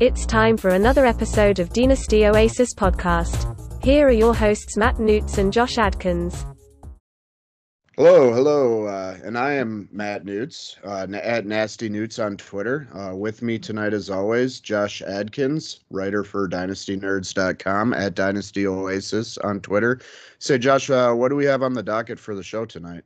It's time for another episode of Dynasty Oasis podcast. Here are your hosts Matt Newts and Josh Adkins. Hello, hello, uh, and I am Matt Newts uh, at Nasty Newts on Twitter. Uh, with me tonight, as always, Josh Adkins, writer for DynastyNerds.com at Dynasty Oasis on Twitter. Say, Josh, uh, what do we have on the docket for the show tonight?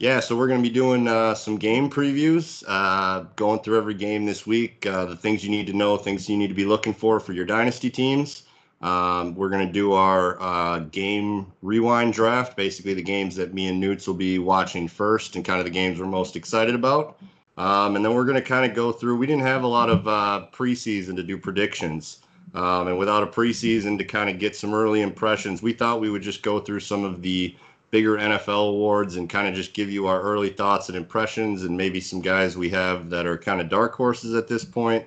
Yeah, so we're going to be doing uh, some game previews, uh, going through every game this week, the things you need to know, things you need to be looking for for your Dynasty teams. Um, we're going to do our uh, game rewind draft, basically the games that me and Newts will be watching first and kind of the games we're most excited about. Um, and then we're going to kind of go through. We didn't have a lot of uh, preseason to do predictions. Um, and without a preseason to kind of get some early impressions, we thought we would just go through some of the bigger NFL awards and kind of just give you our early thoughts and impressions and maybe some guys we have that are kind of dark horses at this point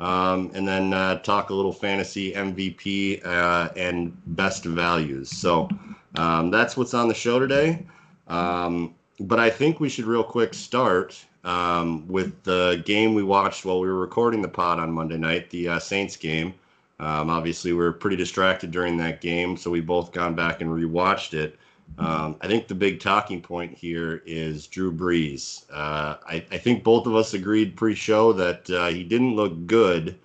um, and then uh, talk a little fantasy MVP uh, and best values. So um, that's what's on the show today. Um, but I think we should real quick start um, with the game we watched while we were recording the pod on Monday night, the uh, Saints game. Um, obviously, we were pretty distracted during that game, so we both gone back and rewatched it. Um, I think the big talking point here is Drew Brees. Uh, I, I, think both of us agreed pre-show that uh, he didn't look good,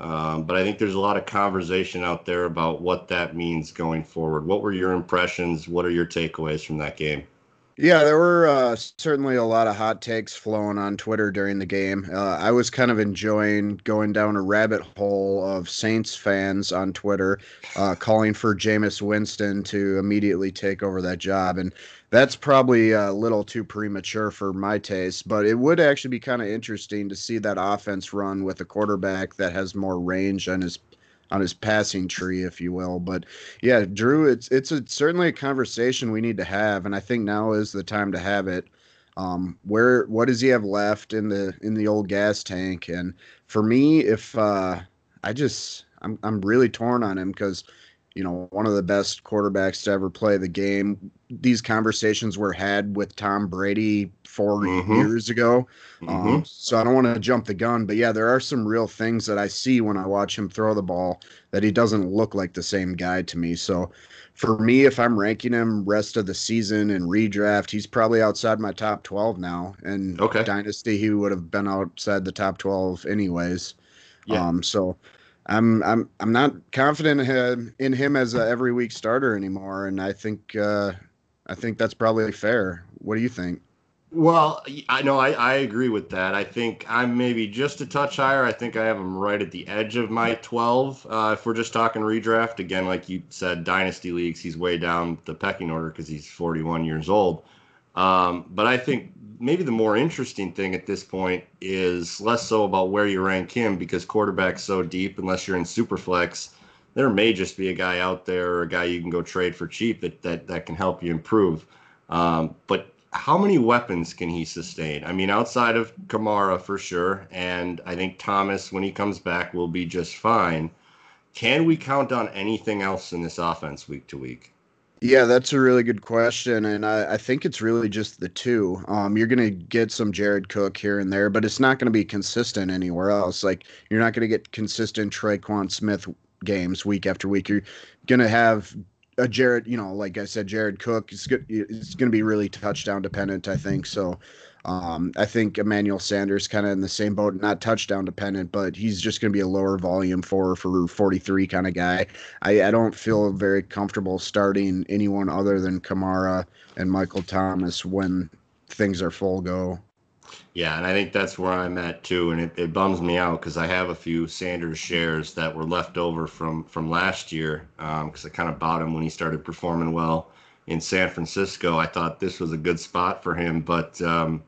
um, but I think there's a lot of conversation out there about what that means going forward. What were your impressions? What are your takeaways from that game? Yeah, there were uh, certainly a lot of hot takes flowing on Twitter during the game. Uh, I was kind of enjoying going down a rabbit hole of Saints fans on Twitter uh, calling for Jameis Winston to immediately take over that job. And that's probably a little too premature for my taste, but it would actually be kind of interesting to see that offense run with a quarterback that has more range on his on his passing tree, if you will. But yeah, Drew, it's it's a, certainly a conversation we need to have, and I think now is the time to have it. Um, where what does he have left in the in the old gas tank? And for me, if uh, I just I'm I'm really torn on him because you know one of the best quarterbacks to ever play the game. These conversations were had with Tom Brady 4 mm-hmm. years ago. Um, mm-hmm. Um, so I don't want to jump the gun, but yeah, there are some real things that I see when I watch him throw the ball that he doesn't look like the same guy to me. So for me, if I'm ranking him rest of the season and redraft, he's probably outside my top 12 now. And okay. Dynasty, he would have been outside the top 12 anyways. Yeah. Um, so I'm I'm I'm not confident in him as a every week starter anymore, and I think uh, I think that's probably fair. What do you think? Well, I know I, I agree with that. I think I'm maybe just a touch higher. I think I have him right at the edge of my 12. Uh, if we're just talking redraft, again, like you said, dynasty leagues, he's way down the pecking order because he's 41 years old. Um, but I think maybe the more interesting thing at this point is less so about where you rank him because quarterback's so deep. Unless you're in superflex, there may just be a guy out there or a guy you can go trade for cheap that that that can help you improve. Um, but how many weapons can he sustain? I mean, outside of Kamara for sure, and I think Thomas, when he comes back, will be just fine. Can we count on anything else in this offense week to week? Yeah, that's a really good question, and I, I think it's really just the two. Um, you're going to get some Jared Cook here and there, but it's not going to be consistent anywhere else. Like you're not going to get consistent Tre'Quan Smith games week after week. You're going to have a Jared, you know, like I said, Jared Cook is it's going to be really touchdown dependent, I think. So, um, I think Emmanuel Sanders kind of in the same boat, not touchdown dependent, but he's just going to be a lower volume for for 43 kind of guy. I, I don't feel very comfortable starting anyone other than Kamara and Michael Thomas when things are full go. Yeah, and I think that's where I'm at too, and it, it bums me out because I have a few Sanders shares that were left over from from last year because um, I kind of bought him when he started performing well in San Francisco. I thought this was a good spot for him, but um,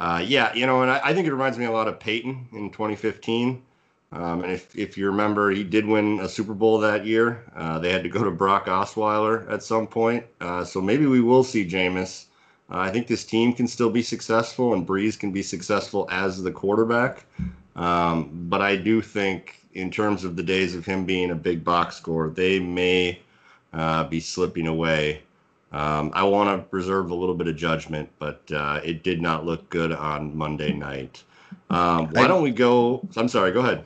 uh, yeah, you know, and I, I, think it reminds me a lot of Peyton in 2015. Um, and if, if you remember, he did win a Super Bowl that year. Uh, they had to go to Brock Osweiler at some point. Uh, so maybe we will see Jameis uh, I think this team can still be successful, and Brees can be successful as the quarterback. Um, but I do think, in terms of the days of him being a big box score, they may uh, be slipping away. Um, I want to reserve a little bit of judgment, but uh, it did not look good on Monday night. Um, why don't we go? I'm sorry. Go ahead.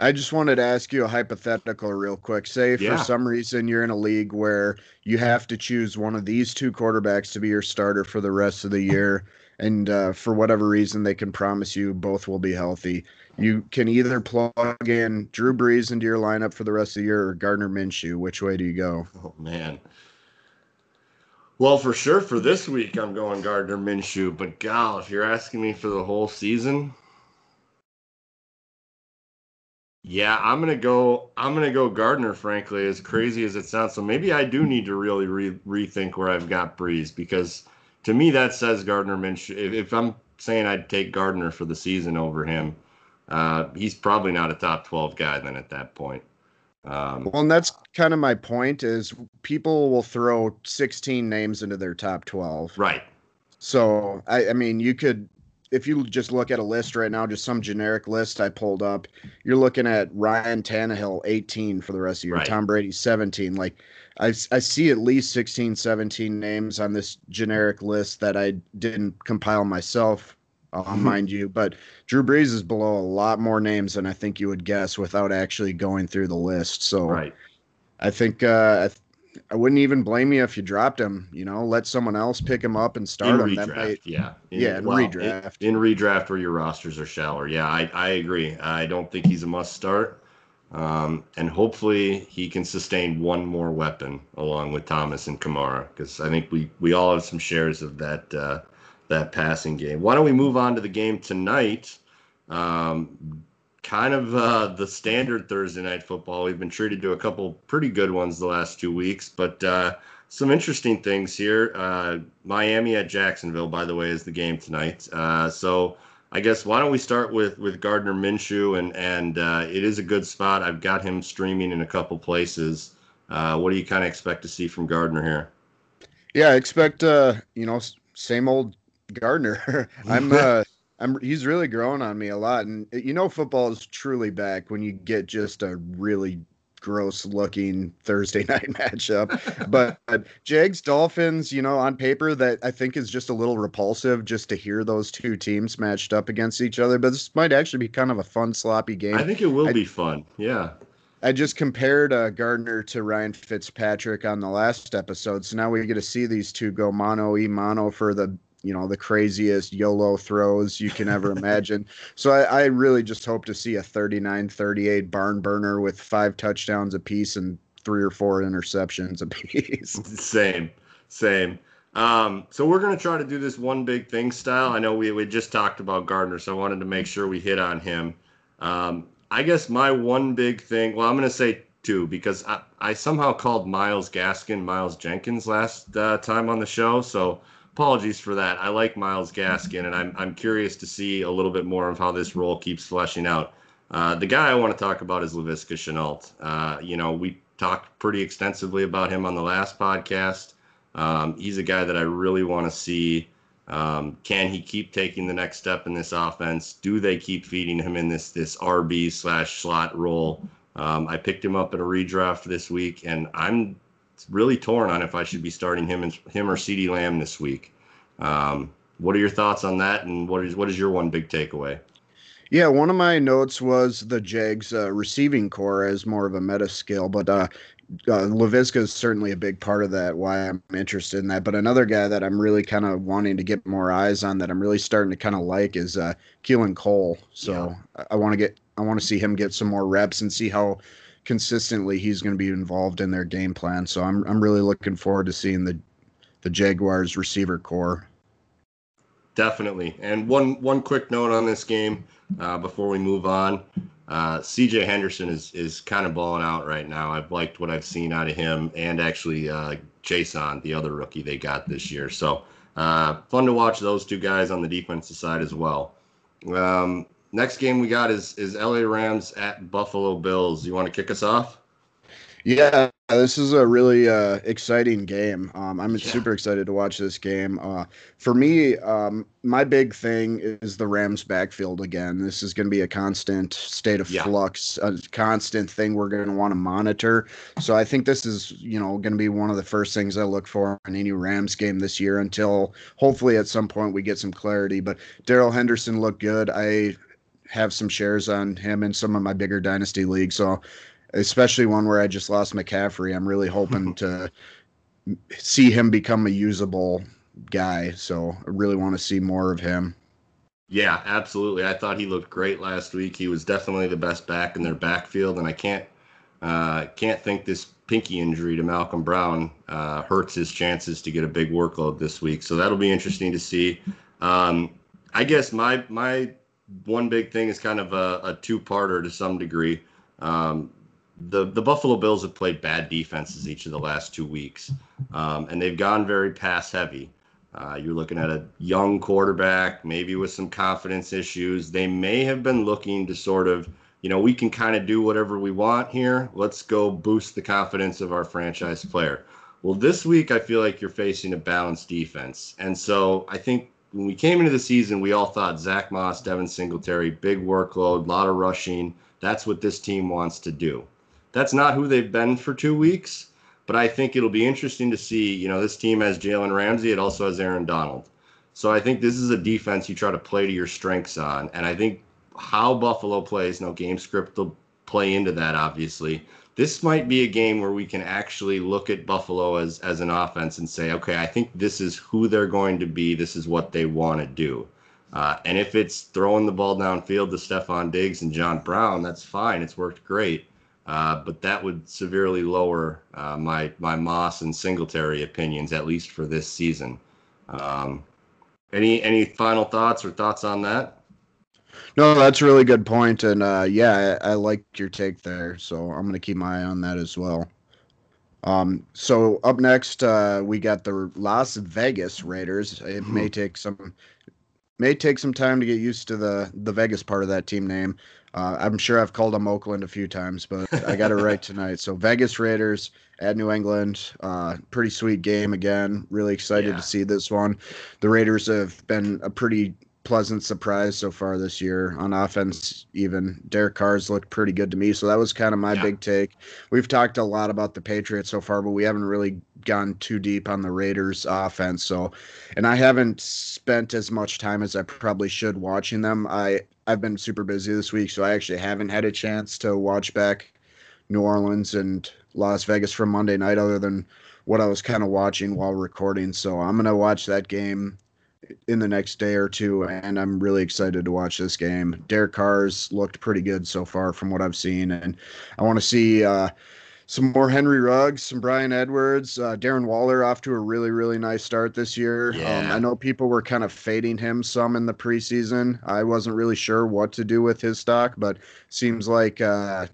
I just wanted to ask you a hypothetical real quick. Say Yeah. for some reason you're in a league where you have to choose one of these two quarterbacks to be your starter for the rest of the year, and uh, for whatever reason they can promise you both will be healthy. You can either plug in Drew Brees into your lineup for the rest of the year or Gardner Minshew. Which way do you go? Oh man. Well, for sure for this week, I'm going Gardner Minshew. But gal, if you're asking me for the whole season, yeah, I'm gonna go. I'm gonna go Gardner. Frankly, as crazy as it sounds, so maybe I do need to really re- rethink where I've got Brees because to me that says Gardner Minshew. If, if I'm saying I'd take Gardner for the season over him, uh, he's probably not a top 12 guy then at that point. Um, Well, and that's kind of my point. Is people will throw 16 names into their top 12. right. So I, I mean, you could, if you just look at a list right now, just some generic list I pulled up, you're looking at Ryan Tannehill 18 for the rest of your Right. Tom Brady 17. Like I, I see at least 16, 17 names on this generic list that I didn't compile myself, uh, mind you. But Drew Brees is below a lot more names than I think you would guess without actually going through the list. So Right. I think uh, I, th- I wouldn't even blame you if you dropped him. You know, let someone else pick him up and in start him. redraft, That might, yeah, In- yeah, in redraft. In, in redraft where your rosters are shallower, yeah, I, I agree. I don't think he's a must start, um, and hopefully he can sustain one more weapon along with Thomas and Kamara because I think we we all have some shares of that uh, that passing game. Why don't we move on to the game tonight? Um, kind of uh, the standard Thursday night football. We've been treated to a couple pretty good ones the last two weeks, but uh, some interesting things here. Uh, Miami at Jacksonville, by the way, is the game tonight. Uh, so I guess why don't we start with with Gardner Minshew and and uh, it is a good spot. I've got him streaming in a couple places. Uh, what do you kind of expect to see from Gardner here? Yeah, I expect you know, same old Gardner. I'm uh I'm he's really growing on me a lot. And uh, you know football is truly back when you get just a really gross looking Thursday night matchup. but uh, Jags Dolphins, you know, on paper that I think is just a little repulsive just to hear those two teams matched up against each other. But this might actually be kind of a fun sloppy game. I think it will I- be fun. Yeah. I just compared uh, Gardner to Ryan Fitzpatrick on the last episode, so now we get to see these two go mano e mano for the you know the craziest YOLO throws you can ever imagine. So I, I really just hope to see a 39-38 barn burner with five touchdowns apiece and three or four interceptions apiece. Same, same. Um, so we're gonna try to do this one big thing style. I know we we just talked about Gardner, so I wanted to make sure we hit on him. Um, I guess my one big thing. Well, I'm gonna say two because I, I somehow called Myles Gaskin Miles Jenkins last uh, time on the show. So apologies for that. I like Myles Gaskin, and I'm I'm curious to see a little bit more of how this role keeps fleshing out. Uh, the guy I want to talk about is Laviska Shenault. Uh, you know, we talked pretty extensively about him on the last podcast. Um, he's a guy that I really want to see. Um, can he keep taking the next step in this offense? Do they keep feeding him in this this RB slash slot role? Um, I picked him up in a redraft this week, and I'm really torn on if I should be starting him and him or CeeDee Lamb this week. Um, what are your thoughts on that? And what is what is your one big takeaway? Yeah, one of my notes was the Jags uh, receiving corps as more of a meta skill, but uh, uh, Laviska is certainly a big part of that. Why I'm interested in that. But another guy that I'm really kind of wanting to get more eyes on that I'm really starting to kind of like is uh, Keelan Cole. So I, I want to get I want to see him get some more reps and see how consistently he's going to be involved in their game plan. So I'm I'm really looking forward to seeing the the Jaguars receiver corps. Definitely. And one one quick note on this game uh, before we move on. Uh, CJ Henderson is is kind of balling out right now. I've liked what I've seen out of him, and actually uh, Chaisson, the other rookie they got this year. So uh, fun to watch those two guys on the defensive side as well. Um, next game we got is is LA Rams at Buffalo Bills. You want to kick us off? Yeah, this is a really uh, exciting game. Um, I'm Yeah. super excited to watch this game. Uh, for me, um, my big thing is the Rams' backfield again. This is going to be a constant state of Yeah. flux, a constant thing we're going to want to monitor. So I think this is, you know, going to be one of the first things I look for in any Rams game this year. Until hopefully at some point we get some clarity. But Darrell Henderson looked good. I have some shares on him in some of my bigger dynasty leagues. So, especially one where I just lost McCaffrey, I'm really hoping to see him become a usable guy. So, I really want to see more of him. Yeah, absolutely. I thought he looked great last week. He was definitely the best back in their backfield, and I can't uh, can't think this pinky injury to Malcolm Brown uh, hurts his chances to get a big workload this week. So that'll be interesting to see. Um, I guess my my one big thing is kind of a, a two parter to some degree. Um, the the Buffalo Bills have played bad defenses each of the last two weeks, um, and they've gone very pass heavy. Uh, you're looking at a young quarterback, maybe with some confidence issues. They may have been looking to sort of, you know, we can kind of do whatever we want here. Let's go boost the confidence of our franchise player. Well, this week I feel like you're facing a balanced defense, and so I think when we came into the season, we all thought Zach Moss, Devin Singletary, big workload, a lot of rushing. That's what this team wants to do. That's not who they've been for two weeks, but I think it'll be interesting to see. You know, this team has Jalen Ramsey, it also has Aaron Donald. So I think this is a defense you try to play to your strengths on. And I think how Buffalo plays, no game script will play into that, obviously this might be a game where we can actually look at Buffalo as as an offense and say, okay, I think this is who they're going to be. This is what they want to do. Uh, and if it's throwing the ball downfield to Stefon Diggs and John Brown, that's fine. It's worked great. Uh, but that would severely lower uh, my my Moss and Singletary opinions, at least for this season. Um, any any final thoughts or thoughts on that? No, that's a really good point, and uh, yeah, I, I like your take there. So I'm gonna keep my eye on that as well. Um, so up next, uh, we got the Las Vegas Raiders. It may mm-hmm. take some may take some time to get used to the the Vegas part of that team name. Uh, I'm sure I've called them Oakland a few times, but I got it right tonight. So Vegas Raiders at New England, uh, pretty sweet game again. Really excited yeah. to see this one. The Raiders have been a pretty pleasant surprise so far this year on offense. Even Derek Carr's looked pretty good to me, so that was kind of my yeah. big take. We've talked a lot about the Patriots so far, but we haven't really gone too deep on the Raiders offense. So, and I haven't spent as much time as I probably should watching them. I I've been super busy this week, so I actually haven't had a chance to watch back New Orleans and Las Vegas from Monday night, other than what I was kind of watching while recording. So I'm gonna watch that game in the next day or two, and I'm really excited to watch this game. Derek Carr's looked pretty good so far from what I've seen, and I want to see uh, some more Henry Ruggs, some Bryan Edwards, uh, Darren Waller off to a really really nice start this year. Yeah. Um, I know people were kind of fading him some in the preseason. I wasn't really sure what to do with his stock, but seems like uh,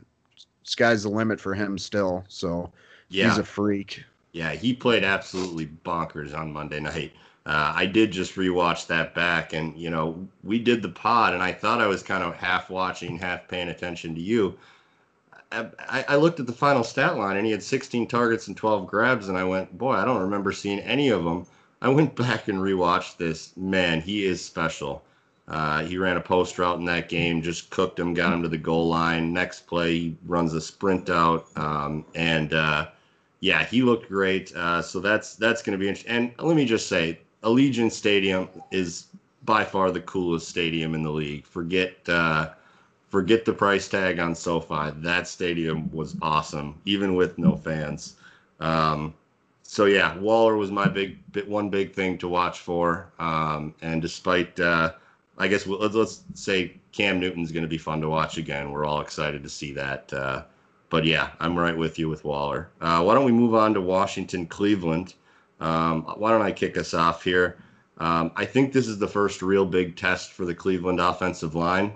sky's the limit for him still. So yeah. he's a freak. Yeah, he played absolutely bonkers on Monday night. Uh, I did just rewatch that back, and you know, we did the pod, and I thought I was kind of half watching, half paying attention to you. I, I, looked at the final stat line, and he had 16 targets and 12 grabs, and I went, boy, I don't remember seeing any of them. I went back and rewatched this. Man, he is special. Uh, he ran a post route in that game, just cooked him, got him to the goal line. Next play, he runs a sprint out, um, and uh, yeah, he looked great. Uh, so that's that's going to be interesting. And let me just say, Allegiant Stadium is by far the coolest stadium in the league. Forget uh, forget the price tag on SoFi. That stadium was awesome, even with no fans. Um, so yeah, Waller was my big one big thing to watch for. Um, and despite, uh, I guess we'll, let's, say Cam Newton's going to be fun to watch again. We're all excited to see that. Uh, but yeah, I'm right with you with Waller. Uh, why don't we move on to Washington, Cleveland? Um, why don't I kick us off here? Um, I think this is the first real big test for the Cleveland offensive line.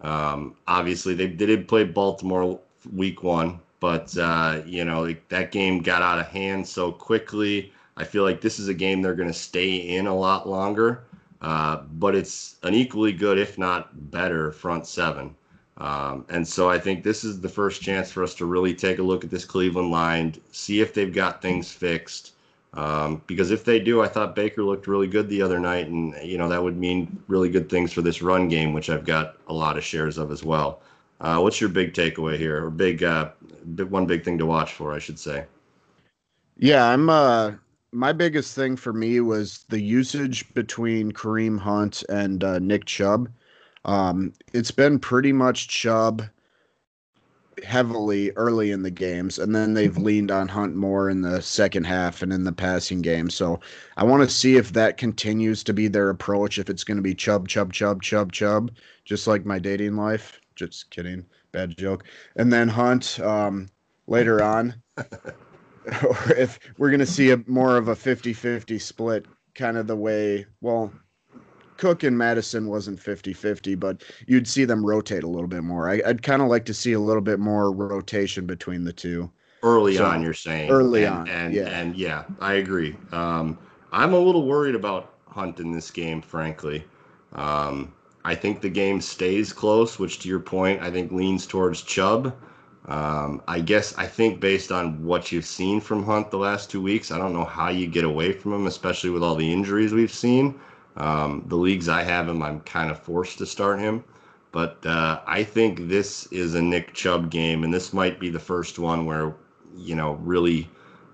Um, obviously, they, they did play Baltimore week one, but uh, you know that game got out of hand so quickly. I feel like this is a game they're going to stay in a lot longer. Uh, but it's an equally good, if not better, front seven. Um, and so I think this is the first chance for us to really take a look at this Cleveland line, see if they've got things fixed. Um, because if they do, I thought Baker looked really good the other night, and you know that would mean really good things for this run game, which I've got a lot of shares of as well. Uh, what's your big takeaway here, or big, uh, big one big thing to watch for, I should say? Yeah, I'm. Uh, my biggest thing for me was the usage between Kareem Hunt and uh, Nick Chubb. Um, it's been pretty much Chubb heavily early in the games, and then they've leaned on Hunt more in the second half and in the passing game. So I want to see if that continues to be their approach. If it's going to be chub, chub, chub, chub, chub, just like my dating life. Just kidding, bad joke. And then Hunt um, later on, or if we're going to see a more of a 50-50 split, kind of the way well Cook and Mattison wasn't 50 50, but you'd see them rotate a little bit more. I, would kind of like to see a little bit more rotation between the two. Early so, on, you're saying. Early and, on. And, yeah. and yeah, I agree. Um, I'm a little worried about Hunt in this game, frankly. Um, I think the game stays close, which to your point, I think leans towards Chubb. Um, I guess I think based on what you've seen from Hunt the last two weeks, I don't know how you get away from him, especially with all the injuries we've seen. Um, the leagues I have him, I'm kind of forced to start him. But uh, I think this is a Nick Chubb game, and this might be the first one where, you know, really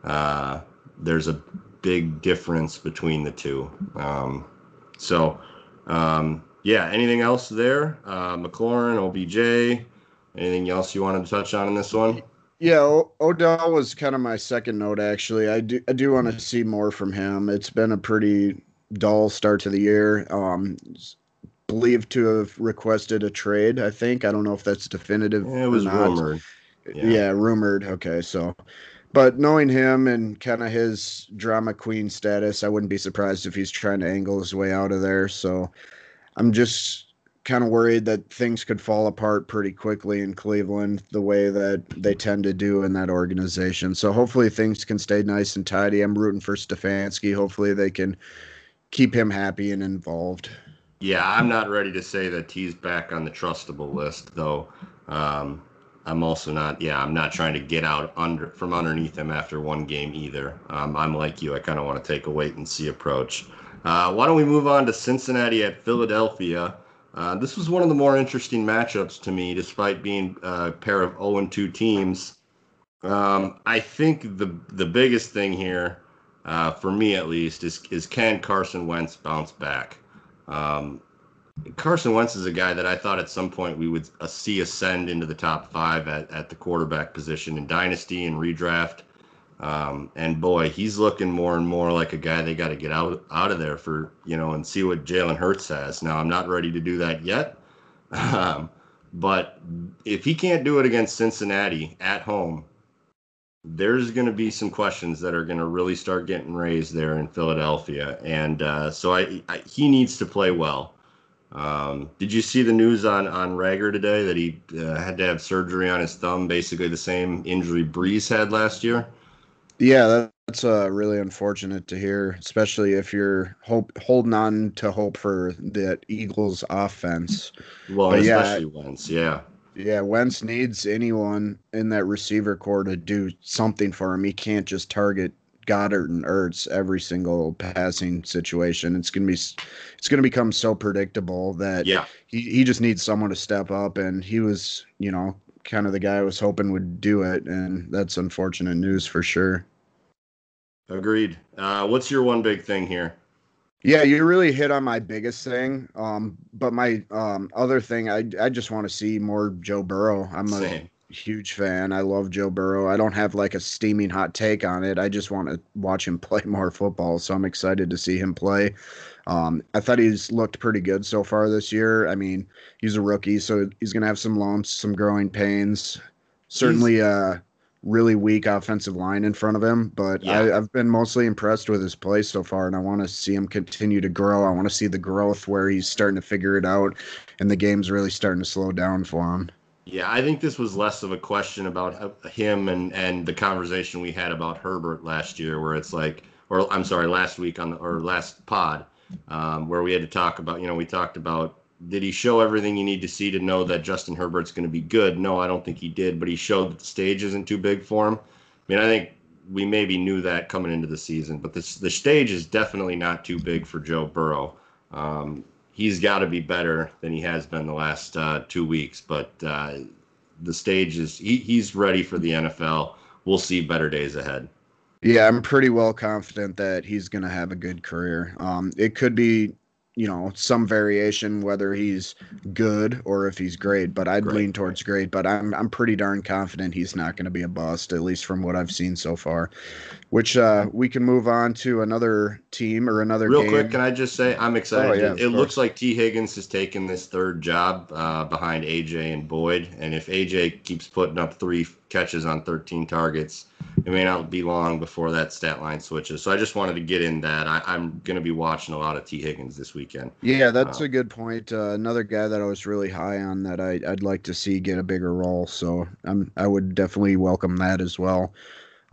uh, there's a big difference between the two. Um, so, um, yeah, anything else there? Uh, McLaurin, OBJ, anything else you wanted to touch on in this one? Yeah, o- Odell was kind of my second note. Actually, I do I do want to see more from him. It's been a pretty dull start to the year. Um, believed to have requested a trade. I think I don't know if that's definitive. It was rumored. Yeah. yeah, rumored. Okay, so, but knowing him and kind of his drama queen status, I wouldn't be surprised if he's trying to angle his way out of there. So, I'm just kind of worried that things could fall apart pretty quickly in Cleveland, the way that they tend to do in that organization. So hopefully things can stay nice and tidy. I'm rooting for Stefanski. Hopefully they can keep him happy and involved. Yeah, I'm not ready to say that he's back on the trustable list, though. Um, I'm also not. Yeah, I'm not trying to get out under from underneath him after one game either. Um, I'm like you. I kind of want to take a wait and see approach. Uh, why don't we move on to Cincinnati at Philadelphia? Uh, this was one of the more interesting matchups to me, despite being a pair of 0 2 teams. Um, I think the the biggest thing here uh, for me at least, is is can Carson Wentz bounce back? Um, Carson Wentz is a guy that I thought at some point we would uh, see ascend into the top five at, at the quarterback position in dynasty and redraft. Um, and boy, he's looking more and more like a guy they got to get out out of there for you know and see what Jalen Hurts has. Now I'm not ready to do that yet, um, but if he can't do it against Cincinnati at home, there's going to be some questions that are going to really start getting raised there in Philadelphia, and uh, so I, I, he needs to play well. Um, did you see the news on on Reagor today that he uh, had to have surgery on his thumb, basically the same injury Brees had last year? Yeah, that's uh, really unfortunate to hear, especially if you're hope holding on to hope for the Eagles offense. Well, but especially yeah, Wentz, yeah. Yeah, Wentz needs anyone in that receiver corps to do something for him. He can't just target Goedert and Ertz every single passing situation. It's gonna be it's gonna become so predictable that yeah. he, he just needs someone to step up and he was, you know, kind of the guy I was hoping would do it, and that's unfortunate news for sure. Agreed. Uh, what's your one big thing here? Yeah, you really hit on my biggest thing. Um, but my um, other thing, I I just want to see more Joe Burrow. I'm Same. a huge fan. I love Joe Burrow. I don't have like a steaming hot take on it. I just want to watch him play more football. So I'm excited to see him play. Um, I thought he's looked pretty good so far this year. I mean, he's a rookie, so he's gonna have some lumps, some growing pains. Certainly, uh, really weak offensive line in front of him, but yeah. I, have been mostly impressed with his play so far, and I want to see him continue to grow. I want to see the growth where he's starting to figure it out, and the game's really starting to slow down for him. Yeah, I think this was less of a question about him and and the conversation we had about Herbert last year, where it's like, or I'm sorry, last week on the or last pod, um, where we had to talk about, you know, we talked about did he show everything you need to see to know that Justin Herbert's going to be good? No, I don't think he did, but he showed that the stage isn't too big for him. I mean, I think we maybe knew that coming into the season, but this, the stage is definitely not too big for Joe Burrow. Um, he's got to be better than he has been the last uh, two weeks, but uh, the stage is he, he's ready for the NFL. We'll see better days ahead. Yeah, I'm pretty well confident that he's going to have a good career. Um, it could be you know some variation whether he's good or if he's great but i'd Great. lean towards great but i'm i'm pretty darn confident he's not going to be a bust at least from what i've seen so far which uh we can move on to another team or another Real game. quick, can I just say I'm excited. Oh, yeah, it it looks like Tee Higgins has taken this third job uh, behind AJ and Boyd, and if AJ keeps putting up three catches on 13 targets, it may not be long before that stat line switches. So I just wanted to get in that. I, I'm going to be watching a lot of Tee Higgins this weekend. yeah that's Uh, a good point uh, another guy that i was really high on that I, i'd like to see get a bigger role so i'm i would definitely welcome that as well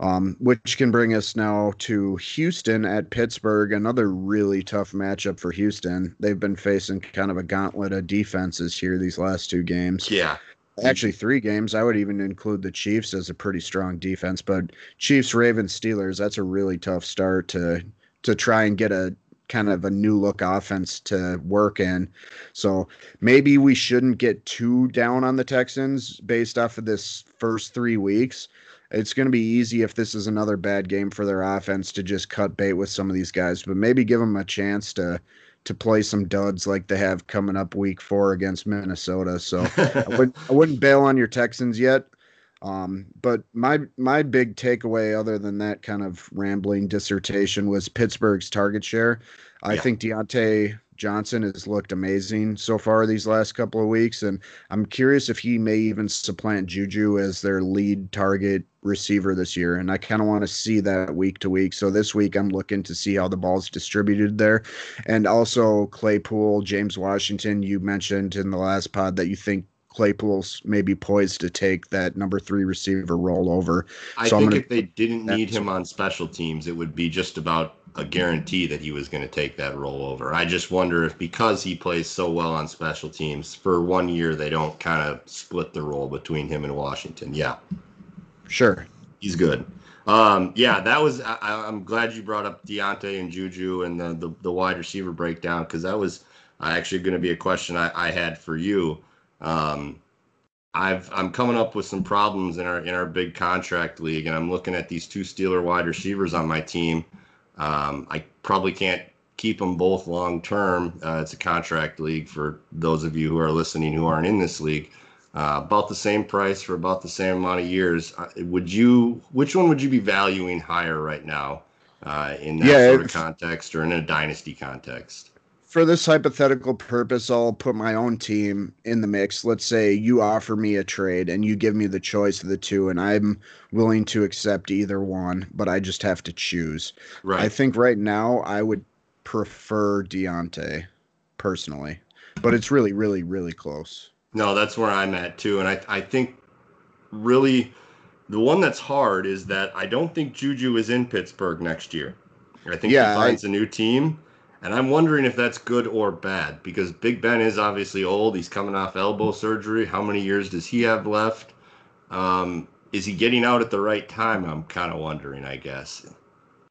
um, which can bring us now to Houston at Pittsburgh. Another really tough matchup for Houston. They've been facing kind of a gauntlet of defenses here these last two games. Yeah, Mm. Actually, three games. I would even include the Chiefs as a pretty strong defense, but Chiefs, Ravens, Steelers. That's a really tough start to to try and get a kind of a new look offense to work in. So maybe we shouldn't get too down on the Texans based off of this first three weeks. It's going to be easy if this is another bad game for their offense to just cut bait with some of these guys, but maybe give them a chance to to play some duds like they have coming up week four against Minnesota. So I wouldn't I wouldn't bail on your Texans yet. Um, but my my big takeaway, other than that kind of rambling dissertation, was Pittsburgh's target share. I Yeah. think Diontae Johnson has looked amazing so far these last couple of weeks, and I'm curious if he may even supplant Juju as their lead target receiver this year. And I kind of want to see that week to week. So this week I'm looking to see how the ball's distributed there, and also Claypool, James Washington. You mentioned in the last pod that you think Claypool's maybe poised to take that number three receiver role over. I So think gonna- if they didn't need him on special teams, it would be just about a guarantee that he was going to take that role over. I just wonder if because he plays so well on special teams, for one year they don't kind of split the role between him and Washington. Yeah, Sure. he's good. Um, yeah, that was. I, I'm glad you brought up Diontae and Juju and the the, the wide receiver breakdown because that was actually going to be a question I, I had for you. Um, I've I'm coming up with some problems in our in our big contract league, and I'm looking at these two Steeler wide receivers on my team. Um, I probably can't keep them both long term. Uh, it's a contract league for those of you who are listening who aren't in this league. Uh, about the same price for about the same amount of years. Uh, would you? Which one would you be valuing higher right now uh, in that Yeah, sort of context or in a dynasty context? For this hypothetical purpose, I'll put my own team in the mix. Let's say you offer me a trade and you give me the choice of the two, and I'm willing to accept either one, but I just have to choose. Right. I think right now I would prefer Diontae personally, but it's really, really, really close. No, that's where I'm at too. And I, I think really the one that's hard is that I don't think Juju is in Pittsburgh next year. I think Yeah, he finds a new team. And I'm wondering if that's good or bad because Big Ben is obviously old. He's coming off elbow surgery. How many years does he have left? Um, is he getting out at the right time? I'm kind of wondering, I guess.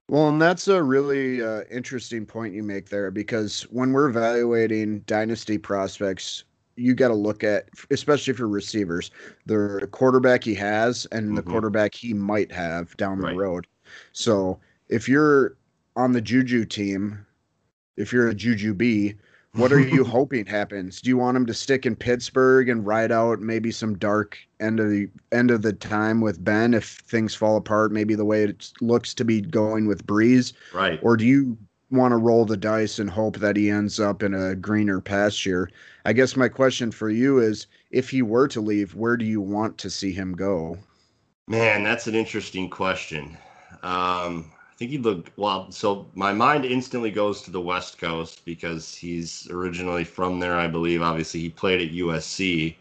Well, and that's a really uh, interesting point you make there because when we're evaluating dynasty prospects, you got to look at, especially for receivers, the quarterback he has and the Mhm. quarterback he might have down Right. the road. So if you're on the Juju team, if you're a Juju B, what are you hoping happens? Do you want him to stick in Pittsburgh and ride out maybe some dark end of the end of the time with Ben if things fall apart, maybe the way it looks to be going with Brees? Right. Or do you want to roll the dice and hope that he ends up in a greener pasture? I guess my question for you is if he were to leave, where do you want to see him go? Man, that's an interesting question. Um, I think he'd look well. So my mind instantly goes to the West Coast because he's originally from there, I believe. Obviously, he played at USC.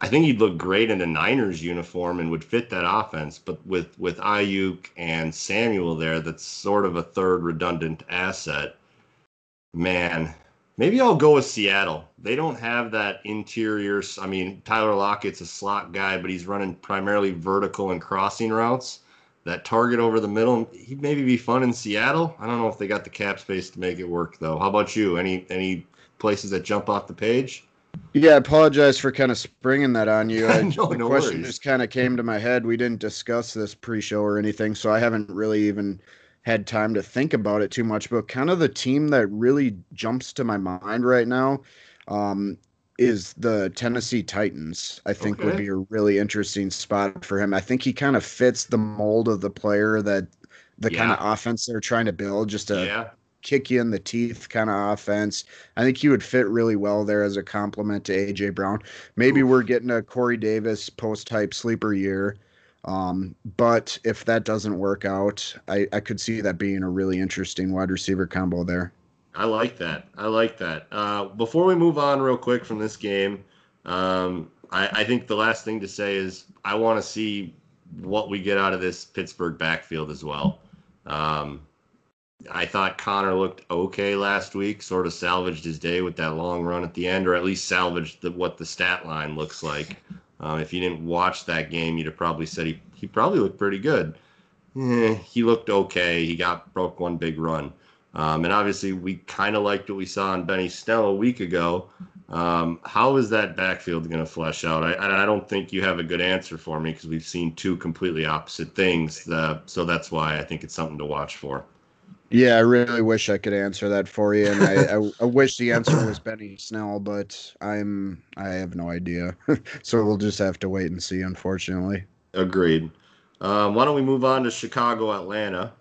I think he'd look great in a Niners uniform and would fit that offense. But with with Aiyuk and Samuel there, that's sort of a third redundant asset. Man, maybe I'll go with Seattle. They don't have that interior. I mean, Tyler Lockett's a slot guy, but he's running primarily vertical and crossing routes. That target over the middle, he'd maybe be fun in Seattle. I don't know if they got the cap space to make it work though. How about you? Any any places that jump off the page? Yeah, I apologize for kind of springing that on you. I, No, the no question worries. just kind of came to my head. We didn't discuss this pre-show or anything, so I haven't really even had time to think about it too much, but kind of the team that really jumps to my mind right now um, is the Tennessee Titans. I think okay. would be a really interesting spot for him. I think he kind of fits the mold of the player that the yeah. kind of offense they're trying to build, just a yeah. Kick you in the teeth kind of offense. I think he would fit really well there as a complement to AJ Brown. Maybe Oof. we're getting a Corey Davis post type sleeper year. Um, but if that doesn't work out, I, I could see that being a really interesting wide receiver combo there. I like that. I like that. Uh, before we move on, real quick from this game, um, I, I think the last thing to say is I want to see what we get out of this Pittsburgh backfield as well. Um, I thought Conner looked okay last week, sort of salvaged his day with that long run at the end, or at least salvaged the, what the stat line looks like. Um, if you didn't watch that game, you'd have probably said he, he probably looked pretty good. Eh, he looked okay. He got broke one big run. Um, and obviously, we kind of liked what we saw in Benny Snell a week ago. Um, how is that backfield going to flesh out? I, I, don't think you have a good answer for me because we've seen two completely opposite things. so that's why I think it's something to watch for. Yeah, I really wish I could answer that for you, and I, I, I wish the answer was Benny Snell, but I'm I have no idea. so we'll just have to wait and see. Unfortunately. Agreed. Um, why don't we move on to Chicago, Atlanta?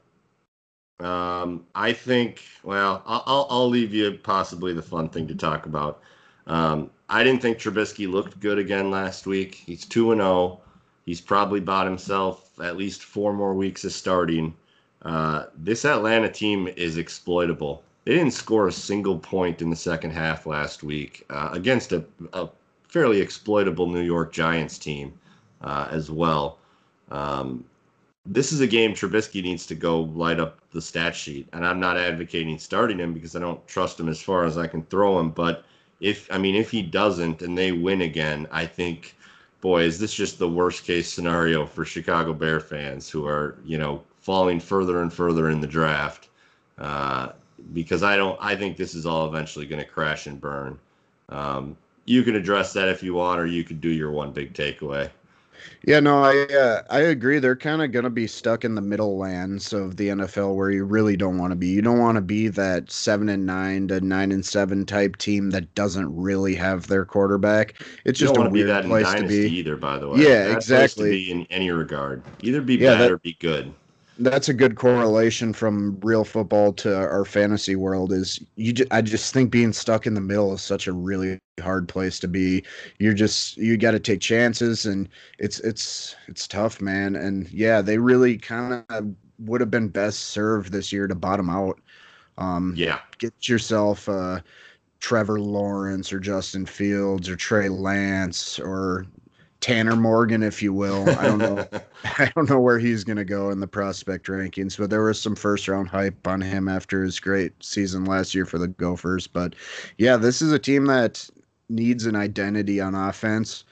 Um, I think. Well, I'll I'll leave you possibly the fun thing to talk about. Um, I didn't think Trubisky looked good again last week. He's two and zero. Oh. He's probably bought himself at least four more weeks of starting. Uh, this Atlanta team is exploitable. They didn't score a single point in the second half last week uh, against a, a, fairly exploitable New York Giants team uh, as well. Um, this is a game Trubisky needs to go light up the stat sheet, and I'm not advocating starting him because I don't trust him as far as I can throw him. But if I mean if he doesn't and they win again, I think, boy, is this just the worst case scenario for Chicago Bear fans who are you know falling further and further in the draft. Uh, because I don't, I think this is all eventually going to crash and burn. Um, you can address that if you want, or you could do your one big takeaway. Yeah, no, I uh, I agree. They're kind of going to be stuck in the middle lands of the NFL where you really don't want to be. You don't want to be that seven and nine to nine and seven type team that doesn't really have their quarterback. It's just a weird place to be. Either, by the way. Yeah, exactly. in any regard, either be yeah, bad that, or be good that's a good correlation from real football to our fantasy world is you just, I just think being stuck in the middle is such a really hard place to be. You're just you got to take chances and it's it's it's tough man. And yeah they really kind of would have been best served this year to bottom out. Um yeah. get yourself uh Trevor Lawrence or Justin Fields or Trey Lance or Tanner Morgan, if you will. I don't know. I don't know where he's going to go in the prospect rankings, but there was some first round hype on him after his great season last year for the Gophers. But yeah, this is a team that needs an identity on offense.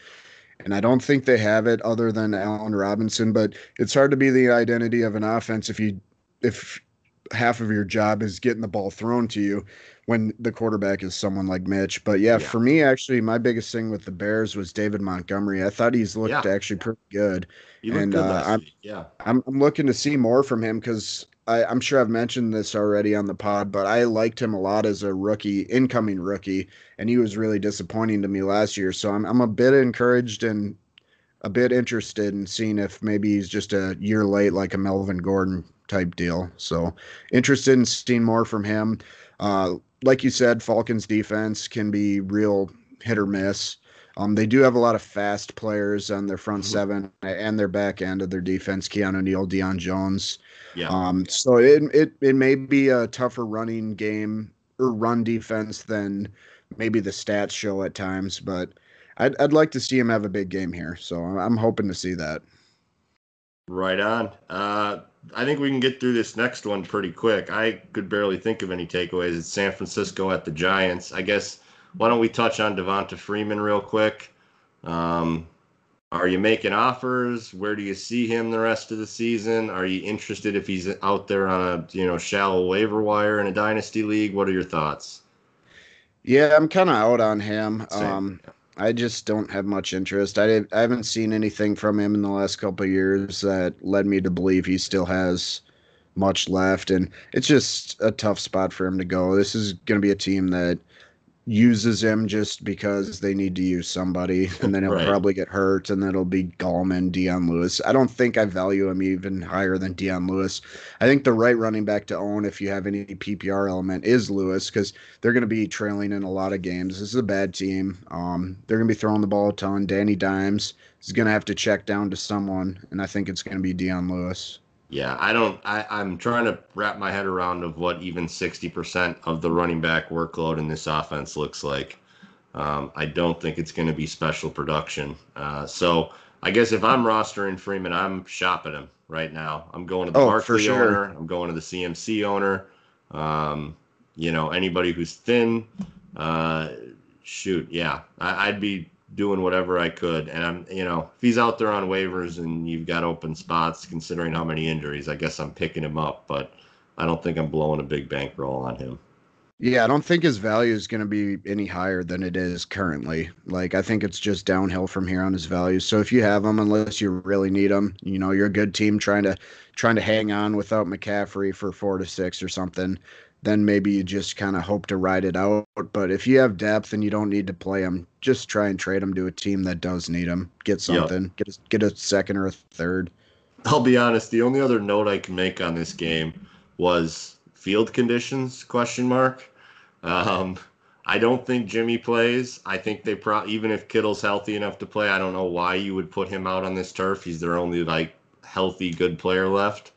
And I don't think they have it other than Allen Robinson, but it's hard to be the identity of an offense if you if half of your job is getting the ball thrown to you when the quarterback is someone like Mitch. But yeah, yeah. for me, actually, my biggest thing with the Bears was David Montgomery. I thought he's looked yeah. actually pretty good. And good uh, I'm, yeah, I'm, I'm looking to see more from him because I'm sure I've mentioned this already on the pod, but I liked him a lot as a rookie, incoming rookie, and he was really disappointing to me last year. So I'm I'm a bit encouraged and a bit interested in seeing if maybe he's just a year late, like a Melvin Gordon type deal. So interested in seeing more from him. Uh, like you said, Falcons defense can be real hit or miss. Um, they do have a lot of fast players on their front mm-hmm. seven and their back end of their defense. Keanu Neal, Deion Jones. Yeah. Um, so it, it it may be a tougher running game or run defense than maybe the stats show at times, but I'd I'd like to see him have a big game here. So I'm hoping to see that. Right on. Uh, I think we can get through this next one pretty quick. I could barely think of any takeaways. It's San Francisco at the Giants. I guess why don't we touch on Devonta Freeman real quick? Um, are you making offers? Where do you see him the rest of the season? Are you interested if he's out there on a you know shallow waiver wire in a dynasty league? What are your thoughts? Yeah, I'm kind of out on him. Um, I just don't have much interest. I I haven't seen anything from him in the last couple years that led me to believe he still has much left, and it's just a tough spot for him to go. This is going to be a team that uses him just because they need to use somebody, and then he'll Right. probably get hurt, and then it'll be Gallman, Dion Lewis. I don't think I value him even higher than Dion Lewis. I think the right running back to own, if you have any PPR element, is Lewis because they're going to be trailing in a lot of games. This is a bad team. Um, they're going to be throwing the ball a ton. Danny Dimes is going to have to check down to someone, and I think it's going to be Dion Lewis. Yeah, I don't. I, I'm trying to wrap my head around of what even 60% of the running back workload in this offense looks like. Um, I don't think it's going to be special production. Uh, so I guess if I'm rostering Freeman, I'm shopping him right now. I'm going to the Oh, for Barkley sure. owner. I'm going to the CMC owner. Um, you know, anybody who's thin. Uh, shoot, yeah, I, I'd be doing whatever I could. And I'm, you know, if he's out there on waivers and you've got open spots, considering how many injuries, I guess I'm picking him up. But I don't think I'm blowing a big bankroll on him. Yeah, I don't think his value is going to be any higher than it is currently. Like, I think it's just downhill from here on his value. So if you have him, unless you really need him, you know, you're a good team trying to trying to hang on without McCaffrey for four to six or something. Then maybe you just kind of hope to ride it out. But if you have depth and you don't need to play him, just try and trade him to a team that does need him. Get Yep. something. Get a, get a second or a third. I'll be honest. The only other note I can make on this game was field conditions? Question mark. Um, I don't think Jimmy plays. I think they pro even if Kittle's healthy enough to play, I don't know why you would put him out on this turf. He's their only like healthy good player left.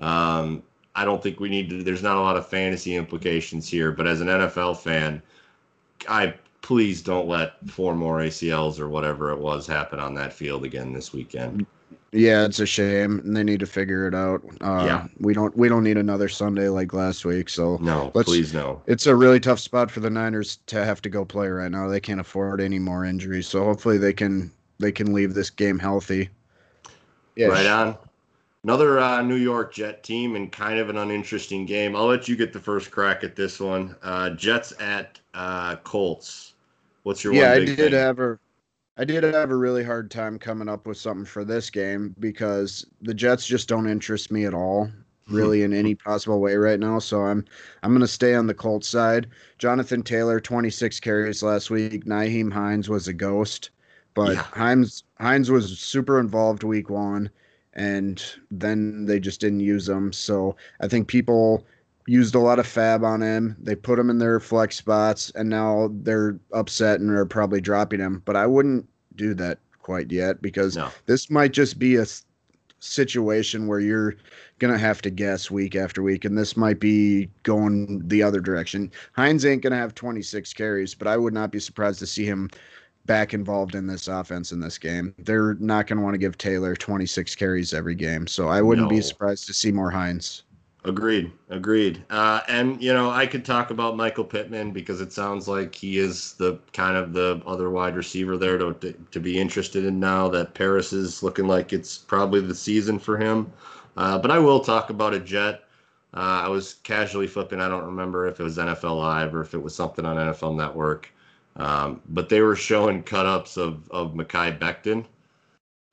Um, I don't think we need to. There's not a lot of fantasy implications here, but as an NFL fan, I please don't let four more ACLs or whatever it was happen on that field again this weekend. Yeah, it's a shame, and they need to figure it out. Uh, Yeah. we don't we don't need another Sunday like last week. So No, please no. it's a really tough spot for the Niners to have to go play right now. They can't afford any more injuries, so hopefully they can they can leave this game healthy. Yeah, Right on. Another uh, New York Jet team and kind of an uninteresting game. I'll let you get the first crack at this one. Uh, Jets at uh, Colts. What's your yeah, one I did thing? have a I did have a really hard time coming up with something for this game because the Jets just don't interest me at all, really in any possible way right now. So I'm I'm gonna stay on the Colts side. Jonathan Taylor, 26 carries last week. Nyheim Hines was a ghost, but Yeah. Hines Hines was super involved week one, and then they just didn't use him. So I think people used a lot of fab on him. They put him in their flex spots, and now they're upset and are probably dropping him. But I wouldn't do that quite yet because No. this might just be a situation where you're gonna have to guess week after week, and this might be going the other direction. Hines ain't gonna have 26 carries, but I would not be surprised to see him back involved in this offense in this game. They're not gonna want to give Taylor 26 carries every game, so I wouldn't No. be surprised to see more Hines. Agreed. Agreed. Uh, and you know, I could talk about Michael Pittman because it sounds like he is the kind of the other wide receiver there to to, to be interested in now that Paris is looking like it's probably the season for him. Uh, but I will talk about a Jet. Uh, I was casually flipping. I don't remember if it was NFL Live or if it was something on NFL Network. Um, but they were showing cutups of of Mekhi Becton,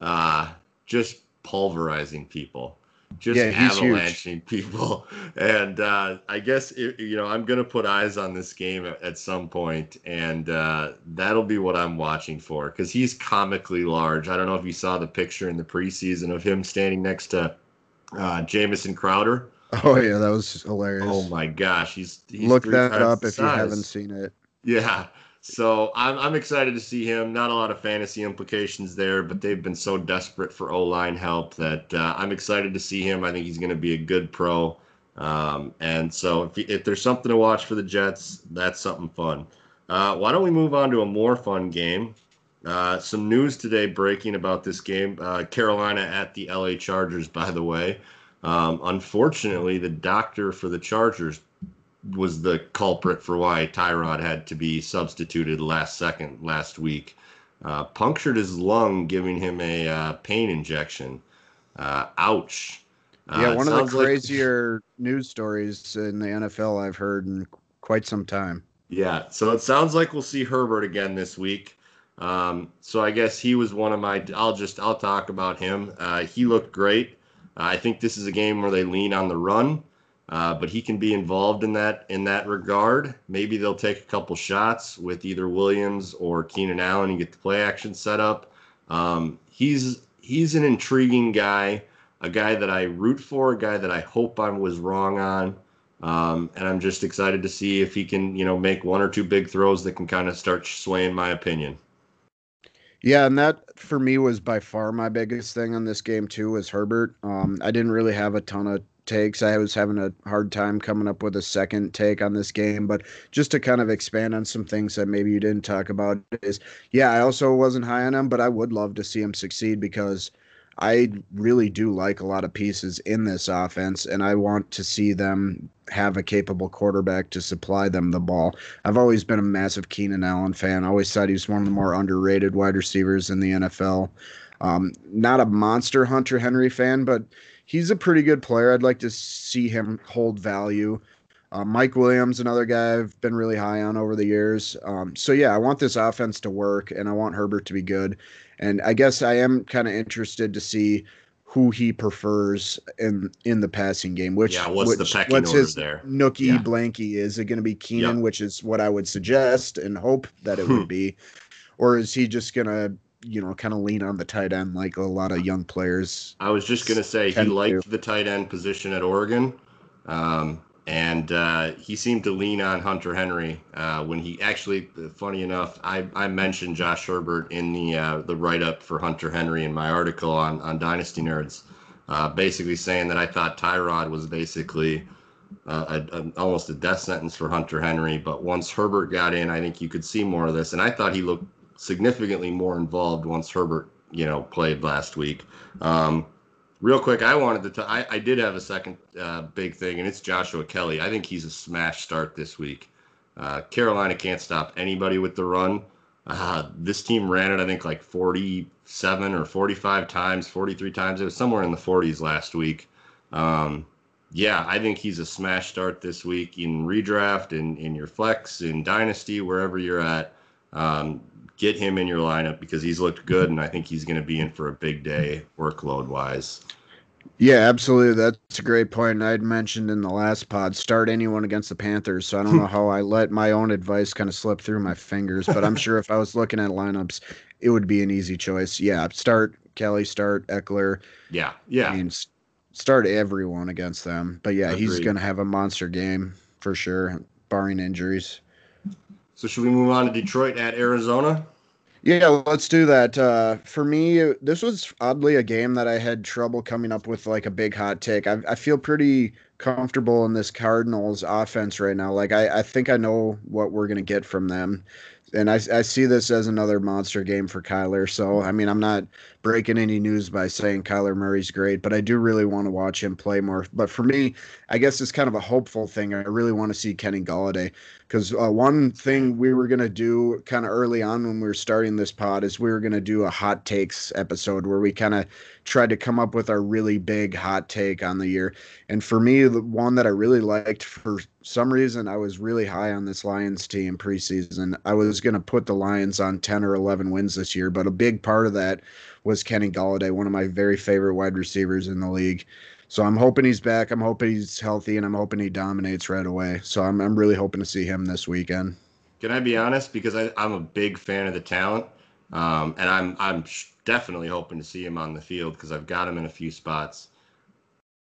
uh, just pulverizing people just Yeah, avalanching people. And uh, I guess it, you know I'm gonna put eyes on this game at, at some point, and uh, that'll be what I'm watching for because he's comically large. I don't know if you saw the picture in the preseason of him standing next to uh, Jamison Crowder. Oh yeah, that was hilarious. Oh my gosh, he's, he's Look that up if you haven't seen it. Yeah. So I'm I'm excited to see him. Not a lot of fantasy implications there, but they've been so desperate for O line help that uh, I'm excited to see him. I think he's going to be a good pro. Um, and so if, if there's something to watch for the Jets, that's something fun. Uh, why don't we move on to a more fun game? Uh, some news today breaking about this game. Uh, Carolina at the LA Chargers, by the way. Um, unfortunately, the doctor for the Chargers was the culprit for why Tyrod had to be substituted last second last week. Uh, punctured his lung, giving him a uh, pain injection. Uh, ouch. Uh, Yeah, one of the sounds like- crazier news stories in the NFL I've heard in quite some time. Yeah, so it sounds like we'll see Herbert again this week. Um, so I guess he was one of my. I'll just I'll talk about him. Uh, he looked great. I think this is a game where they lean on the run, uh, but he can be involved in that in that regard. Maybe they'll take a couple shots with either Williams or Keenan Allen and get the play action set up. Um, he's he's an intriguing guy, a guy that I root for, a guy that I hope I was wrong on. Um, and I'm just excited to see if he can, you know, make one or two big throws that can kind of start swaying my opinion. Yeah, and that for me was by far my biggest thing on this game too was Herbert. Um, I didn't really have a ton of takes. I was having a hard time coming up with a second take on this game, but just to kind of expand on some things that maybe you didn't talk about is yeah, I also wasn't high on him, but I would love to see him succeed because I really do like a lot of pieces in this offense, and I want to see them have a capable quarterback to supply them the ball. I've always been a massive Keenan Allen fan. I always thought he was one of the more underrated wide receivers in the NFL. Um, not a monster Hunter Henry fan, but he's a pretty good player. I'd like to see him hold value. Uh, Mike Williams, another guy I've been really high on over the years. Um, so yeah, I want this offense to work, and I want Herbert to be good. And I guess I am kind of interested to see who he prefers in in the passing game. Which yeah, what's which, the pecking what's order his there? Nookie Yeah. Blanky? Is it going to be Keenan, Yep. which is what I would suggest and hope that it would be, or is he just going to you know kind of lean on the tight end like a lot of young players? I was just gonna say he Tend to. liked the tight end position at Oregon, um, and uh, he seemed to lean on Hunter Henry uh, when he actually. Funny enough, I, I mentioned Josh Herbert in the uh, the write up for Hunter Henry in my article on on Dynasty Nerds, uh, basically saying that I thought Tyrod was basically. Uh, a, a, almost a death sentence for Hunter Henry, but once Herbert got in, I think you could see more of this. And I thought he looked significantly more involved once Herbert, you know, played last week. Um, real quick, I wanted to. T- I, I did have a second uh, big thing, and it's Joshua Kelley. I think he's a smash start this week. Uh, Carolina can't stop anybody with the run. Uh, this team ran it, I think, like 47 or 45 times, 43 times. It was somewhere in the 40s last week. Um, yeah, I think he's a smash start this week in redraft, in, in your flex, in dynasty, wherever you're at. Um, get him in your lineup because he's looked good, and I think he's going to be in for a big day workload wise. Yeah, absolutely. That's a great point. I'd mentioned in the last pod, start anyone against the Panthers. So I don't know how I let my own advice kind of slip through my fingers, but I'm sure if I was looking at lineups, it would be an easy choice. Yeah, start Kelley, start Ekeler. Yeah, yeah. I mean, start everyone against them. But yeah, he's going to have a monster game for sure, barring injuries. So should we move on to Detroit at Arizona? Yeah, let's do that. Uh, for me, this was oddly a game that I had trouble coming up with like a big hot take. I, I feel pretty comfortable in this Cardinals offense right now. Like I, I think I know what we're gonna get from them, and I, I see this as another monster game for Kyler. So I mean, I'm not breaking any news by saying Kyler Murray's great, but I do really want to watch him play more. But for me, I guess it's kind of a hopeful thing. I really want to see Kenny Golladay because uh, one thing we were gonna do kind of early on when we were starting this pod is we were gonna do a hot takes episode where we kind of tried to come up with our really big hot take on the year. And for me, the one that I really liked for some reason, I was really high on this Lions team preseason. I was gonna put the Lions on ten or eleven wins this year, but a big part of that was Kenny Golladay, one of my very favorite wide receivers in the league. So I'm hoping he's back. I'm hoping he's healthy, and I'm hoping he dominates right away. So I'm I'm really hoping to see him this weekend. Can I be honest? Because I, I'm a big fan of the talent, um, and I'm I'm definitely hoping to see him on the field because I've got him in a few spots.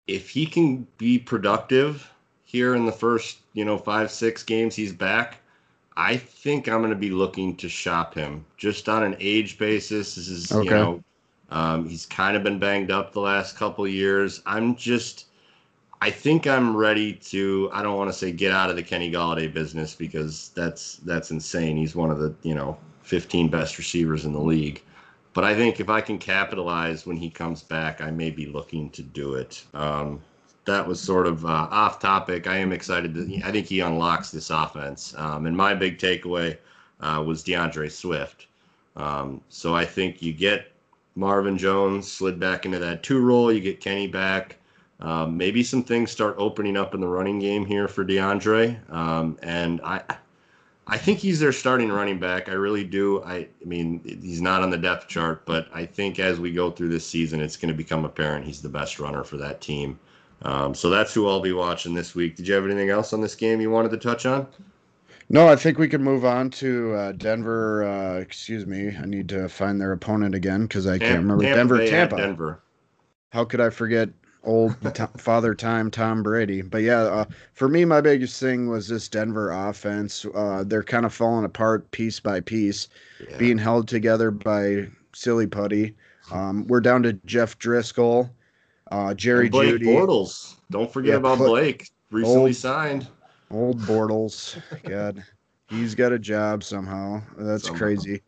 If he can be productive here in the first, you know, five six games he's back, I think I'm going to be looking to shop him just on an age basis. This is Okay. you know, um, he's kind of been banged up the last couple years. I'm just. I think I'm ready to. I don't want to say get out of the Kenny Golladay business because that's that's insane. He's one of the you know 15 best receivers in the league. But I think if I can capitalize when he comes back, I may be looking to do it. Um, that was sort of uh, off topic. I am excited. To, I think he unlocks this offense. Um, and my big takeaway uh, was DeAndre Swift. Um, so I think you get Marvin Jones slid back into that two role. You get Kenny back. Um, maybe some things start opening up in the running game here for DeAndre. Um, and I, I think he's their starting running back. I really do. I, I mean, he's not on the depth chart, but I think as we go through this season, it's going to become apparent he's the best runner for that team. Um, so that's who I'll be watching this week. Did you have anything else on this game you wanted to touch on? No, I think we can move on to uh, Denver. Uh, excuse me, I need to find their opponent again because I can't remember. Tampa Denver, Tampa. Denver. How could I forget old t- father time Tom Brady? But yeah, uh, for me, my biggest thing was this Denver offense. Uh, they're kind of falling apart piece by piece, Yeah. being held together by silly putty. Um, we're down to Jeff Driskel, uh, Jerry And Blake Jeudy, Bortles. Don't forget Yeah, about Blake. Recently Old- signed. Old Bortles. God, he's got a job somehow. That's Somehow. crazy.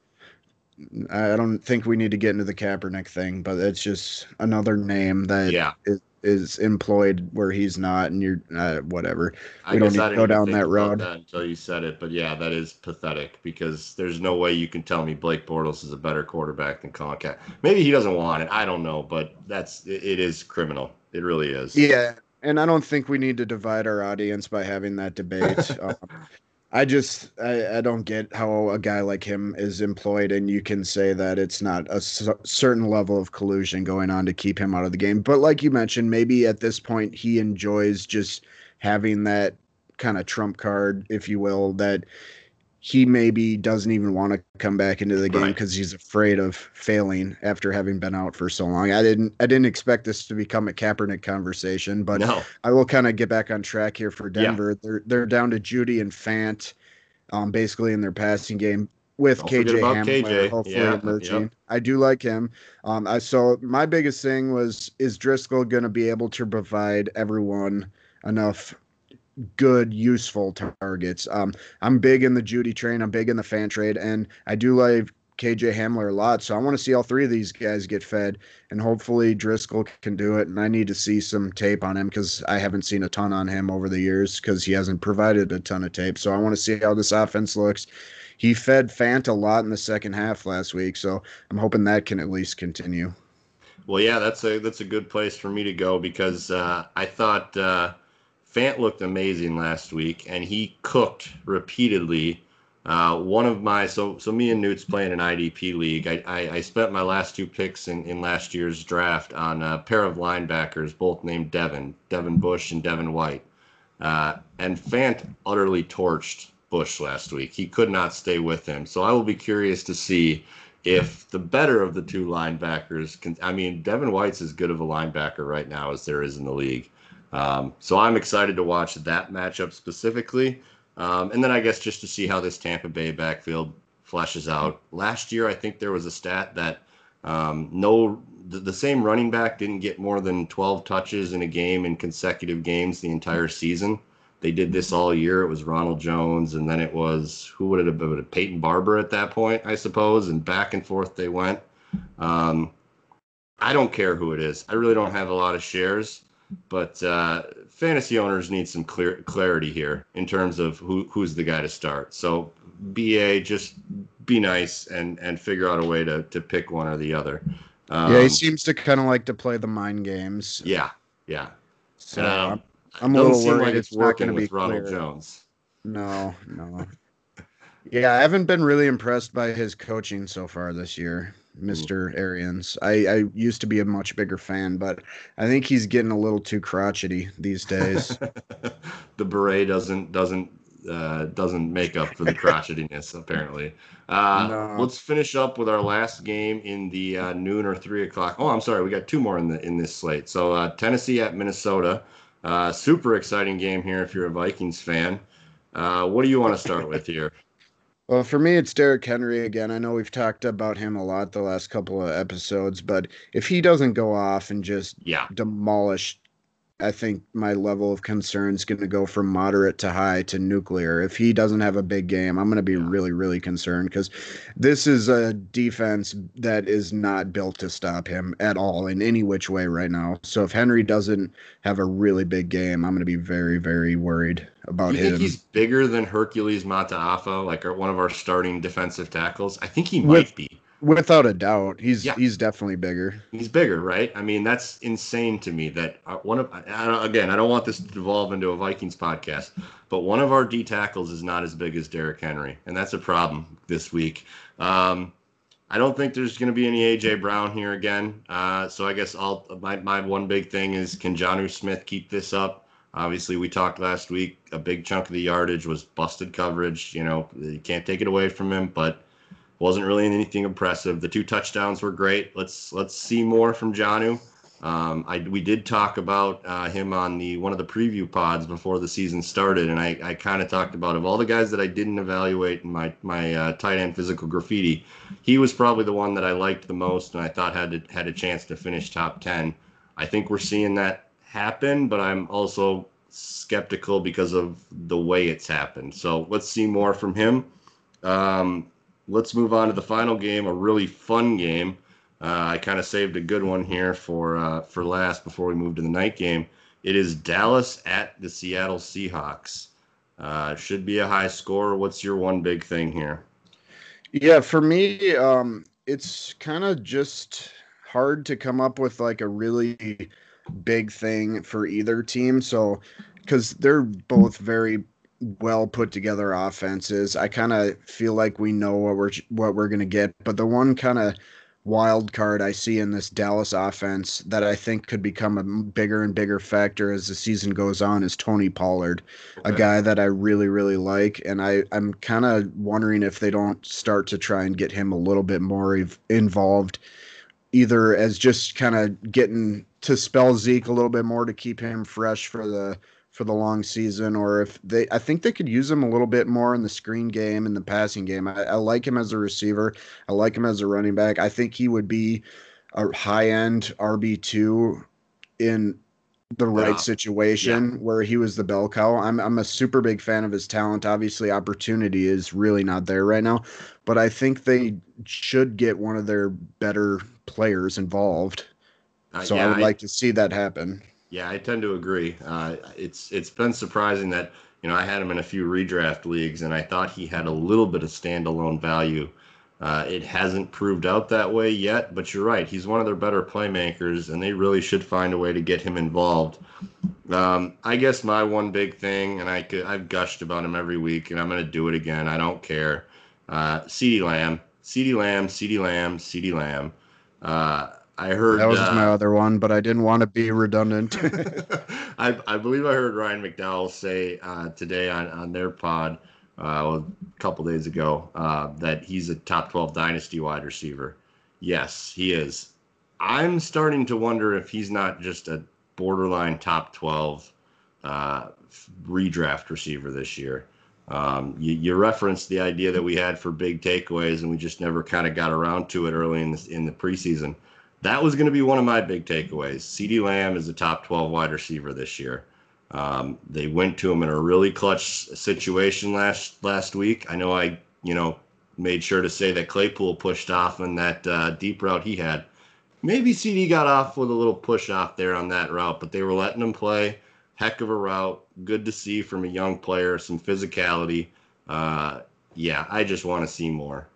I don't think we need to get into the Kaepernick thing, but it's just another name that Yeah. is, is employed where he's not, and you're uh, whatever. I We don't need to go down that road. that until you said it. But yeah, that is pathetic because there's no way you can tell me Blake Bortles is a better quarterback than Colin Kaepernick. Maybe he doesn't want it. I don't know, but that's it, it is criminal. It really is. Yeah, and I don't think we need to divide our audience by having that debate. um, I just I, I don't get how a guy like him is employed, and you can say that it's not a certain level of collusion going on to keep him out of the game. But like you mentioned, maybe at this point he enjoys just having that kind of trump card, if you will, that he maybe doesn't even want to come back into the game Right. because he's afraid of failing after having been out for so long. I didn't I didn't expect this to become a Kaepernick conversation, but no. I will kind of get back on track here for Yeah. Denver. They're they're down to Jeudy and Fant, um, basically in their passing game with Don't KJ Hamler KJ. hopefully Yeah, emerging. yep. I do like him. Um, I so my biggest thing was is Driskel going to be able to provide everyone enough good useful targets. Um, I'm big in the Jeudy train. I'm big in the fan trade, and I do like KJ Hamler a lot. So I want to see all three of these guys get fed, and hopefully Driskel can do it. And I need to see some tape on him because I haven't seen a ton on him over the years because he hasn't provided a ton of tape. So I want to see how this offense looks. He fed Fant a lot in the second half last week, so I'm hoping that can at least continue. Well, yeah, that's a that's a good place for me to go because uh, I thought uh, Fant looked amazing last week, and he cooked repeatedly. Uh, one of my so so me and Newt's playing an IDP league. I, I, I spent my last two picks in, in last year's draft on a pair of linebackers, both named Devin, Devin Bush and Devin White. Uh, and Fant utterly torched Bush last week. He could not stay with him. So I will be curious to see if the better of the two linebackers can. I mean, Devin White's as good of a linebacker right now as there is in the league. Um, so I'm excited to watch that matchup specifically. Um, and then I guess just to see how this Tampa Bay backfield fleshes out. Last year, I think there was a stat that um, no, the, the same running back didn't get more than 12 touches in a game in consecutive games the entire season. They did this all year. It was Ronald Jones, and then it was who would it have been? Peyton Barber at that point, I suppose, and back and forth they went. Um, I don't care who it is. I really don't have a lot of shares, but uh, fantasy owners need some clear clarity here in terms of who who's the guy to start. So BA, just be nice and and figure out a way to to pick one or the other. Um, yeah, he seems to kind of like to play the mind games. yeah, yeah. So Um, I'm, I'm a little seem worried like it's, it's working going to be with Ronald clear. Jones. No, no. Yeah, I haven't been really impressed by his coaching so far this year, Mr. Arians. I, I used to be a much bigger fan, but I think he's getting a little too crotchety these days. the beret doesn't doesn't uh, doesn't make up for the crotchetiness apparently. Uh, No. Let's finish up with our last game in the uh, noon or three o'clock. Oh, I'm sorry, we got two more in the in this slate. So uh, Tennessee at Minnesota, uh, super exciting game here if you're a Vikings fan. Uh, what do you want to start with here? Well, for me, it's Derrick Henry again. I know we've talked about him a lot the last couple of episodes, but if he doesn't go off and just Yeah, demolish I think my level of concern is going to go from moderate to high to nuclear. If he doesn't have a big game, I'm going to be really, really concerned because this is a defense that is not built to stop him at all in any which way right now. So if Henry doesn't have a really big game, I'm going to be very, very worried about him. you think he's bigger than Hercules Mata'afa, like our, one of our starting defensive tackles? I think he With- might be. Without a doubt, he's Yeah. he's definitely bigger. He's bigger, right? I mean, that's insane to me. That uh, one of I again, I don't want this to devolve into a Vikings podcast, but one of our D tackles is not as big as Derrick Henry, and that's a problem this week. Um, I don't think there's going to be any AJ Brown here again. Uh, so I guess I'll my my one big thing is can Jonnu Smith keep this up? Obviously, we talked last week. A big chunk of the yardage was busted coverage. You know, you can't take it away from him, but wasn't really anything impressive. The two touchdowns were great. Let's let's see more from Jonnu. Um, I we did talk about uh, him on the one of the preview pods before the season started, and I, I kind of talked about of all the guys that I didn't evaluate in my my uh, tight end physical graffiti, he was probably the one that I liked the most, and I thought had to, had a chance to finish top ten. I think we're seeing that happen, but I'm also skeptical because of the way it's happened. So let's see more from him. Um, let's move on to the final game, a really fun game. Uh, I kind of saved a good one here for uh, for last before we move to the night game. It is Dallas at the Seattle Seahawks. Uh, should be a high score. What's your one big thing here? Yeah, for me, um, it's kind of just hard to come up with like a really big thing for either team. So, because they're both very well put together offenses, I kind of feel like we know what we're what we're gonna get. But the one kind of wild card I see in this Dallas offense that I think could become a bigger and bigger factor as the season goes on is Tony Pollard a guy that I really really like, and I I'm kind of wondering if they don't start to try and get him a little bit more ev- involved, either as just kind of getting to spell Zeke a little bit more to keep him fresh for the for the long season, or if they I think they could use him a little bit more in the screen game and the passing game. I, I like him as a receiver. I like him as a running back. I think he would be a high end RB two in the right Yeah. situation where he was the bell cow. I'm I'm a super big fan of his talent. Obviously, opportunity is really not there right now, but I think they should get one of their better players involved. Uh, So yeah, I would like to see that happen. Yeah, I tend to agree. Uh, it's it's been surprising that you know I had him in a few redraft leagues, and I thought he had a little bit of standalone value. Uh, it hasn't proved out that way yet, but you're right. He's one of their better playmakers, and they really should find a way to get him involved. Um, I guess my one big thing, and I could, I've gushed about him every week, and I'm going to do it again. I don't care. Uh, Lamb, CeeDee Lamb, CeeDee Lamb, CeeDee Lamb. Uh, I heard That was uh, my other one, but I didn't want to be redundant. I, I believe I heard Ryan McDowell say uh, today on, on their pod uh, a couple days ago uh, that he's a top 12 dynasty wide receiver. Yes, he is. I'm starting to wonder if he's not just a borderline top 12 uh, redraft receiver this year. Um, you, you referenced the idea that we had for big takeaways, and we just never kind of got around to it early in the, in the preseason. That was going to be one of my big takeaways. CeeDee Lamb is a top 12 wide receiver this year. Um, they went to him in a really clutch situation last last week. I know I, you know, made sure to say that Claypool pushed off on that uh, deep route he had. Maybe CD got off with a little push off there on that route, but they were letting him play. Heck of a route. Good to see from a young player, some physicality. Uh, yeah, I just want to see more.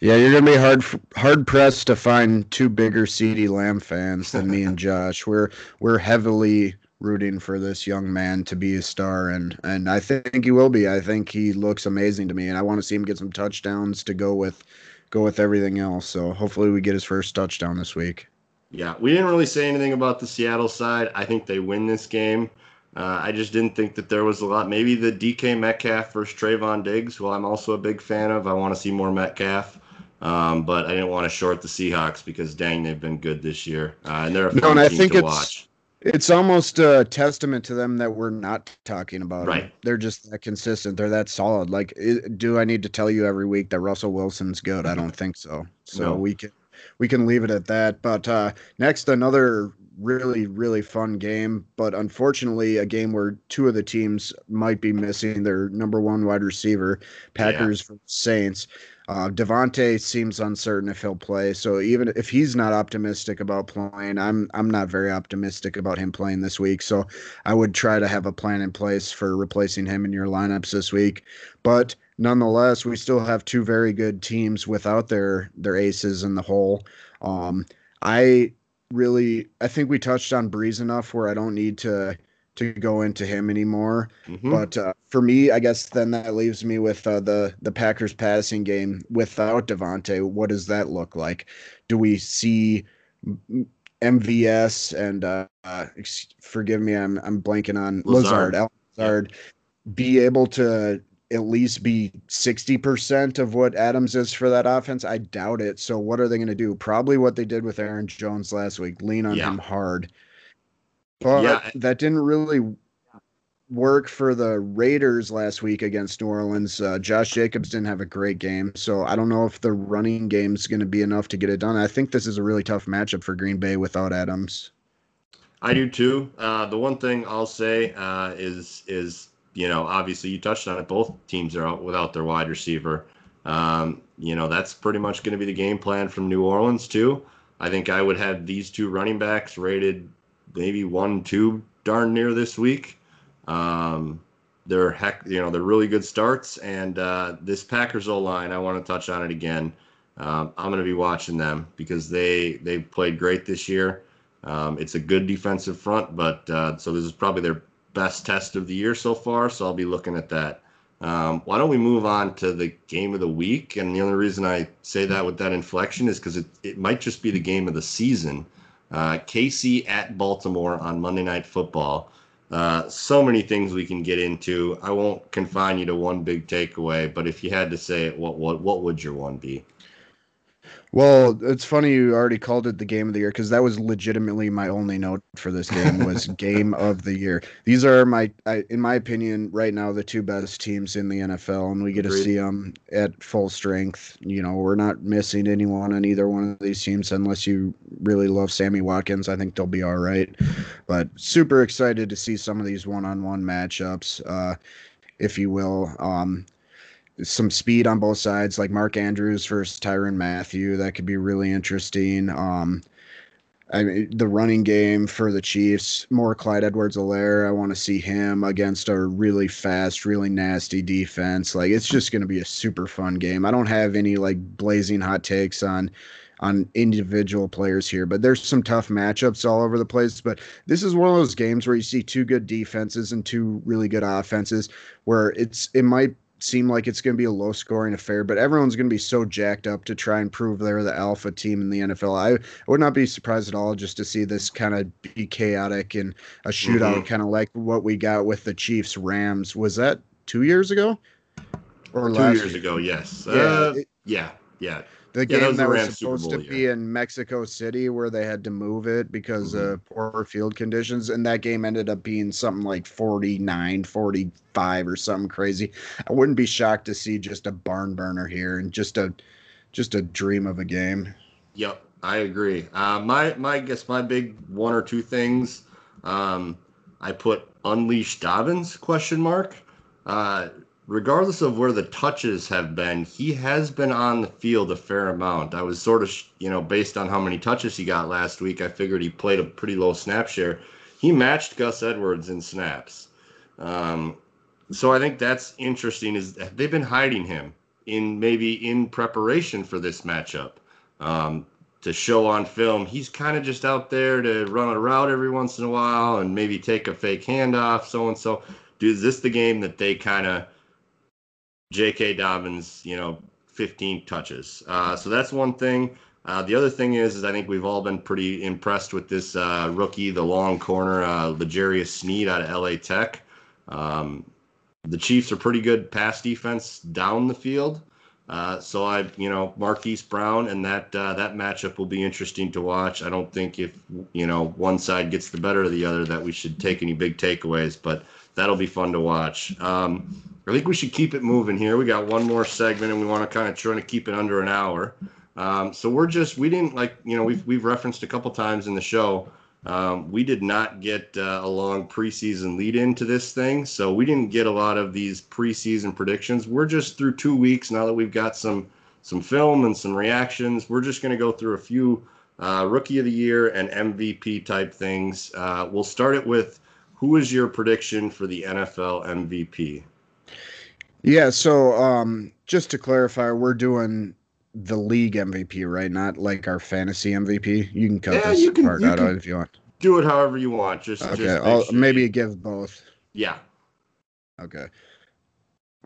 Yeah, you're gonna be hard hard pressed to find two bigger CeeDee Lamb fans than me and Josh. We're we're heavily rooting for this young man to be a star, and and I think he will be. I think he looks amazing to me, and I want to see him get some touchdowns to go with go with everything else. So hopefully we get his first touchdown this week. Yeah, we didn't really say anything about the Seattle side. I think they win this game. Uh, I just didn't think that there was a lot. Maybe the DK Metcalf versus Trevon Diggs, who I'm also a big fan of. I want to see more Metcalf. Um, but I didn't want to short the Seahawks because dang, they've been good this year, uh, and they're a No, and I think to it's- watch. It's almost a testament to them that we're not talking about them. Right. They're just that consistent. They're that solid. Like, do I need to tell you every week that Russell Wilson's good? I don't think so. So No. we can we can leave it at that. But uh, next, another really really fun game, but unfortunately, a game where two of the teams might be missing their number one wide receiver, Packers versus Saints. Uh, Davante seems uncertain if he'll play, so even if he's not optimistic about playing, I'm I'm not very optimistic about him playing this week. So I would try to have a plan in place for replacing him in your lineups this week. But nonetheless, we still have two very good teams without their their aces in the hole. Um, I really, I think we touched on Brees enough where I don't need to to go into him anymore. Mm-hmm. But uh, for me, I guess then that leaves me with uh, the the Packers passing game without Davante. What does that look like? Do we see MVS and uh, uh, forgive me, I'm I'm blanking on Lazard, Lazard, Lazard be able to at least be 60% of what Adams is for that offense? I doubt it. So what are they going to do? Probably what they did with Aaron Jones last week, lean on yeah. him hard. But yeah. that didn't really work for the Raiders last week against New Orleans. Uh, Josh Jacobs didn't have a great game, so I don't know if the running game is going to be enough to get it done. I think this is a really tough matchup for Green Bay without Adams. I do too. Uh, the one thing I'll say uh, is is you know obviously you touched on it. Both teams are out without their wide receiver. Um, you know that's pretty much going to be the game plan from New Orleans too. I think I would have these two running backs rated maybe one, two darn near this week. Um, they're heck, you know, they're really good starts. And uh, this Packers O line, I want to touch on it again. Um, I'm going to be watching them because they they played great this year. Um, it's a good defensive front, but uh, so this is probably their best test of the year so far. So I'll be looking at that. Um, why don't we move on to the game of the week? And the only reason I say that with that inflection is because it, it might just be the game of the season. Uh, KC at Baltimore on Monday Night Football. Uh, so many things we can get into. I won't confine you to one big takeaway, but if you had to say it, what what what would your one be? Well, it's funny you already called it the game of the year because that was legitimately my only note for this game was game of the year. These are my, I, in my opinion, right now the two best teams in the NFL, and we get Agreed. to see them at full strength. You know, we're not missing anyone on either one of these teams unless you really love Sammy Watkins. I think they'll be all right. But super excited to see some of these one-on-one matchups, uh, if you will. Um, some speed on both sides, like Mark Andrews versus Tyrann Mathieu. That could be really interesting. Um, I mean, the running game for the Chiefs, more Clyde Edwards-Helaire. I want to see him against a really fast, really nasty defense. Like it's just going to be a super fun game. I don't have any like blazing hot takes on on individual players here, but there's some tough matchups all over the place. But this is one of those games where you see two good defenses and two really good offenses, where it's it might seem like it's going to be a low scoring affair, but everyone's going to be so jacked up to try and prove they're the alpha team in the NFL. I, I would not be surprised at all just to see this kind of be chaotic and a shootout, mm-hmm. kind of like what we got with the Chiefs Rams. Was that two years ago? Or two years year? ago? Yes. Yeah. Uh, it, yeah. Yeah the yeah, game that, that was supposed to be in Mexico City where they had to move it because mm-hmm. of poor field conditions and that game ended up being something like 49 45 or something crazy. I wouldn't be shocked to see just a barn burner here and just a just a dream of a game. Yep i agree. Uh, my my guess my big one or two things um, i put unleash dobbins question mark. Uh, regardless of where the touches have been, he has been on the field a fair amount. I was sort of, you know, based on how many touches he got last week, I figured he played a pretty low snap share. He matched Gus Edwards in snaps. Um, so I think that's interesting. Is they've been hiding him in maybe in preparation for this matchup um, to show on film. He's kind of just out there to run a route every once in a while and maybe take a fake handoff, so and so. Dude, is this the game that they kind of J.K. Dobbins, you know, 15 touches. Uh, so that's one thing. Uh, the other thing is, is I think we've all been pretty impressed with this uh, rookie, the long corner, uh, L'Jarius Sneed out of LA Tech. Um, the Chiefs are pretty good pass defense down the field. Uh, so I, you know, Marquise Brown and that uh, that matchup will be interesting to watch. I don't think if you know one side gets the better of the other that we should take any big takeaways, but that'll be fun to watch. Um, I think we should keep it moving here. We got one more segment, and we want to kind of try to keep it under an hour. Um, so we're just we didn't like you know we've we've referenced a couple times in the show. Um, we did not get uh, a long preseason lead into this thing, so we didn't get a lot of these preseason predictions. We're just through two weeks now that we've got some some film and some reactions. We're just going to go through a few uh, rookie of the year and MVP type things. Uh, we'll start it with who is your prediction for the NFL MVP? Yeah, so um, just to clarify, we're doing the league MVP, right? Not like our fantasy MVP. You can cut Yeah, this you can- part you out can- if you want. Do it however you want. Just, Okay, just I'll, sure maybe you- give both. yeah. Okay.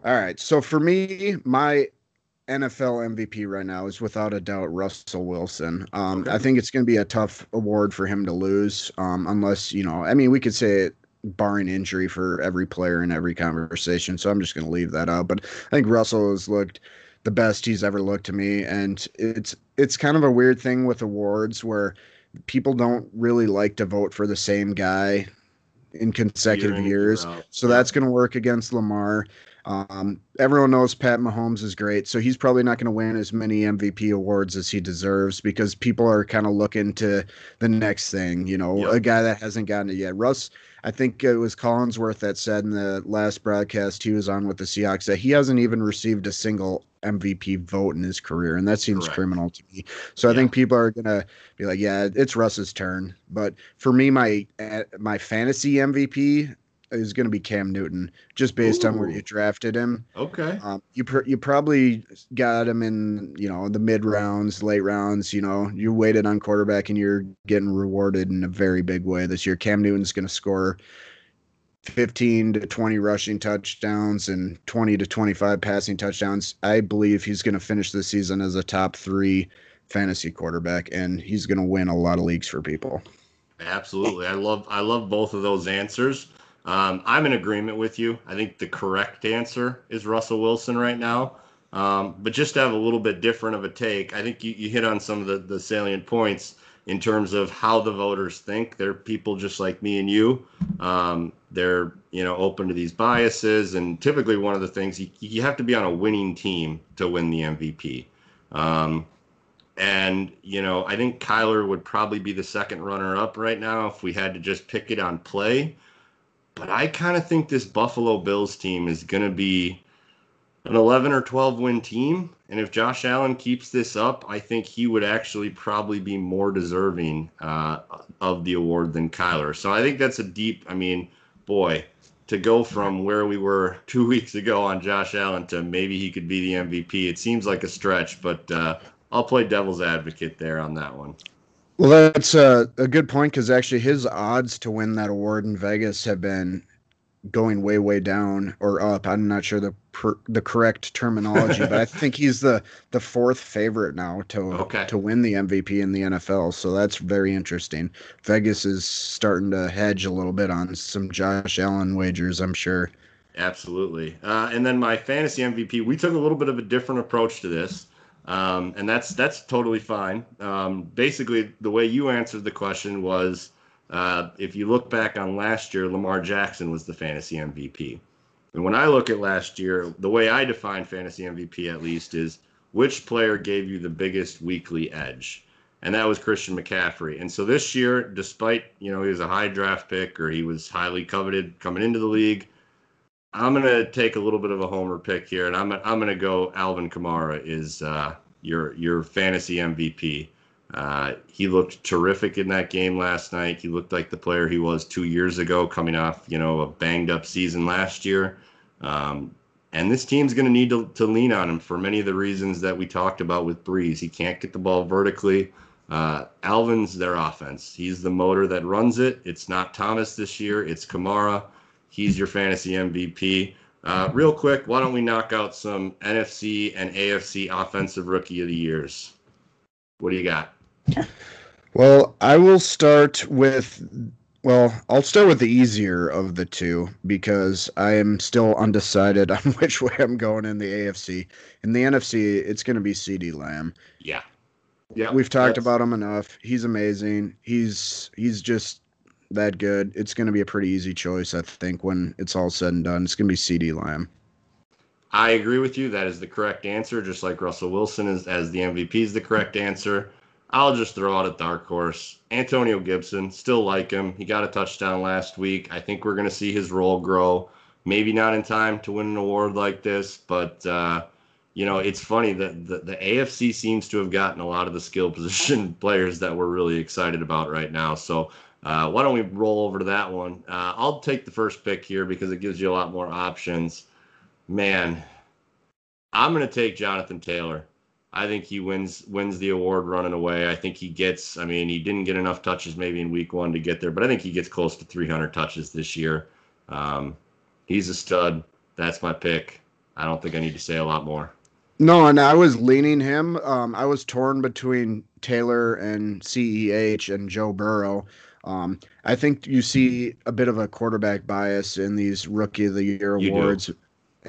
All right. So for me, my NFL MVP right now is without a doubt Russell Wilson. Um, Okay. I think it's going to be a tough award for him to lose, um, unless you know. I mean, we could say it barring injury for every player in every conversation. So I'm just going to leave that out. But I think Russell has looked the best he's ever looked to me, and it's it's kind of a weird thing with awards where people don't really like to vote for the same guy in consecutive Year in, years. So that's going to work against Lamar. Um, everyone knows Pat Mahomes is great, so he's probably not going to win as many MVP awards as he deserves because people are kind of looking to the next thing, you know, Yep. a guy that hasn't gotten it yet. Russ, I think it was Collinsworth that said in the last broadcast he was on with the Seahawks that he hasn't even received a single MVP vote in his career, and that seems Correct. criminal to me. So I think people are gonna be like, "Yeah, it's Russ's turn." But for me, my uh, my fantasy MVP is going to be Cam Newton, just based on where you drafted him. Okay. Um, you pr- you probably got him in you know the mid rounds, late rounds. You know you waited on quarterback, and you're getting rewarded in a very big way this year. Cam Newton's going to score. 15 to 20 rushing touchdowns and 20 to 25 passing touchdowns. I believe he's going to finish the season as a top three fantasy quarterback, and he's going to win a lot of leagues for people. Absolutely. I love I love both of those answers. Um, I'm in agreement with you. I think the correct answer is Russell Wilson right now. Um, but just to have a little bit different of a take, I think you, you hit on some of the, the salient points in terms of how the voters think. They're people just like me and you. Um, they're you know open to these biases, and typically one of the things you, you have to be on a winning team to win the MVP. Um, and, you know, I think Kyler would probably be the second runner up right now if we had to just pick it on play. But I kind of think this Buffalo Bills team is going to be an 11 or 12 win team. And if Josh Allen keeps this up, I think he would actually probably be more deserving uh, of the award than Kyler. So I think that's a deep, I mean, boy, to go from where we were two weeks ago on Josh Allen to maybe he could be the MVP, it seems like a stretch, but uh, I'll play devil's advocate there on that one. Well, that's a, a good point because actually his odds to win that award in Vegas have been going way, way down or up. I'm not sure the per, the correct terminology, but I think he's the the fourth favorite now to Okay. to win the MVP in the NFL. So that's very interesting. Vegas is starting to hedge a little bit on some Josh Allen wagers. I'm sure. Absolutely. Uh, and then my fantasy MVP, we took a little bit of a different approach to this. Um, and that's that's totally fine. Um, basically, the way you answered the question was, uh, if you look back on last year, Lamar Jackson was the fantasy MVP. And when I look at last year, the way I define fantasy MVP at least is which player gave you the biggest weekly edge, and that was Christian McCaffrey. And so this year, despite you know he was a high draft pick or he was highly coveted coming into the league, I'm gonna take a little bit of a homer pick here, and I'm I'm gonna go Alvin Kamara is uh, your your fantasy MVP. Uh, he looked terrific in that game last night. He looked like the player he was two years ago, coming off you know a banged up season last year. Um, and this team's going to need to, lean on him for many of the reasons that we talked about with Brees. He can't get the ball vertically. Uh, Alvin's their offense. He's the motor that runs it. It's not Thomas this year. It's Kamara. He's your fantasy MVP. Uh, real quick, why don't we knock out some NFC and AFC offensive rookie of the years? What do you got? Well, I will start with well, I'll start with the easier of the two because I am still undecided on which way I'm going in the AFC. In the NFC, it's going to be CeeDee Lamb. Yeah. Yeah. We've talked about him enough. He's amazing. He's he's just that good. It's going to be a pretty easy choice, I think, when it's all said and done. It's going to be CeeDee Lamb. I agree with you. That is the correct answer, just like Russell Wilson is as the MVP is the correct answer. I'll just throw out a dark horse. Antonio Gibson, still like him. He got a touchdown last week. I think we're going to see his role grow. Maybe not in time to win an award like this, but uh, you know, it's funny that the, the AFC seems to have gotten a lot of the skill position players that we're really excited about right now. So uh, why don't we roll over to that one? Uh, I'll take the first pick here because it gives you a lot more options. Man, I'm going to take Jonathan Taylor. I think he wins wins the award running away. I think he gets. I mean, he didn't get enough touches maybe in week one to get there, but I think he gets close to 300 touches this year. Um, he's a stud. That's my pick. I don't think I need to say a lot more. No, and I was leaning him. Um, I was torn between Taylor and CEH and Joe Burrow. Um, I think you see a bit of a quarterback bias in these Rookie of the Year You do. awards.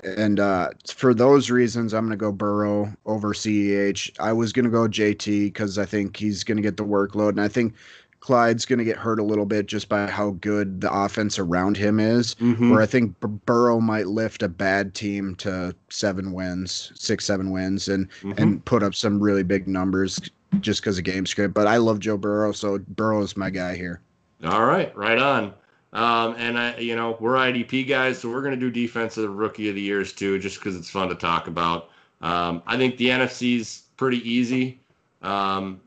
And uh, for those reasons, I'm going to go Burrow over CEH. I was going to go JT because I think he's going to get the workload. And I think Clyde's going to get hurt a little bit just by how good the offense around him is. Mhm. Where I think Burrow might lift a bad team to seven wins, six, seven wins, and Mhm. and put up some really big numbers just because of game script. But I love Joe Burrow, so Burrow is my guy here. All right, right on. Um, and I, you know, we're IDP guys, so we're going to do defensive rookie of the years too, just because it's fun to talk about. Um, I think the NFC's pretty easy. Um,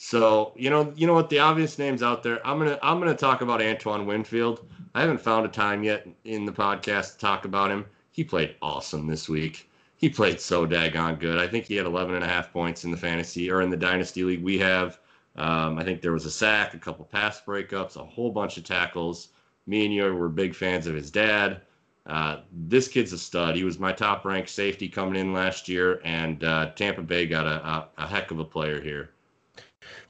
so you know, you know what the obvious names out there. I'm gonna I'm gonna talk about Antoine Winfield. I haven't found a time yet in the podcast to talk about him. He played awesome this week. He played so daggone good. I think he had 11 and a half points in the fantasy or in the dynasty league we have. Um, I think there was a sack, a couple pass breakups, a whole bunch of tackles. Me and you were big fans of his dad. Uh, this kid's a stud. He was my top ranked safety coming in last year, and uh, Tampa Bay got a, a, a heck of a player here.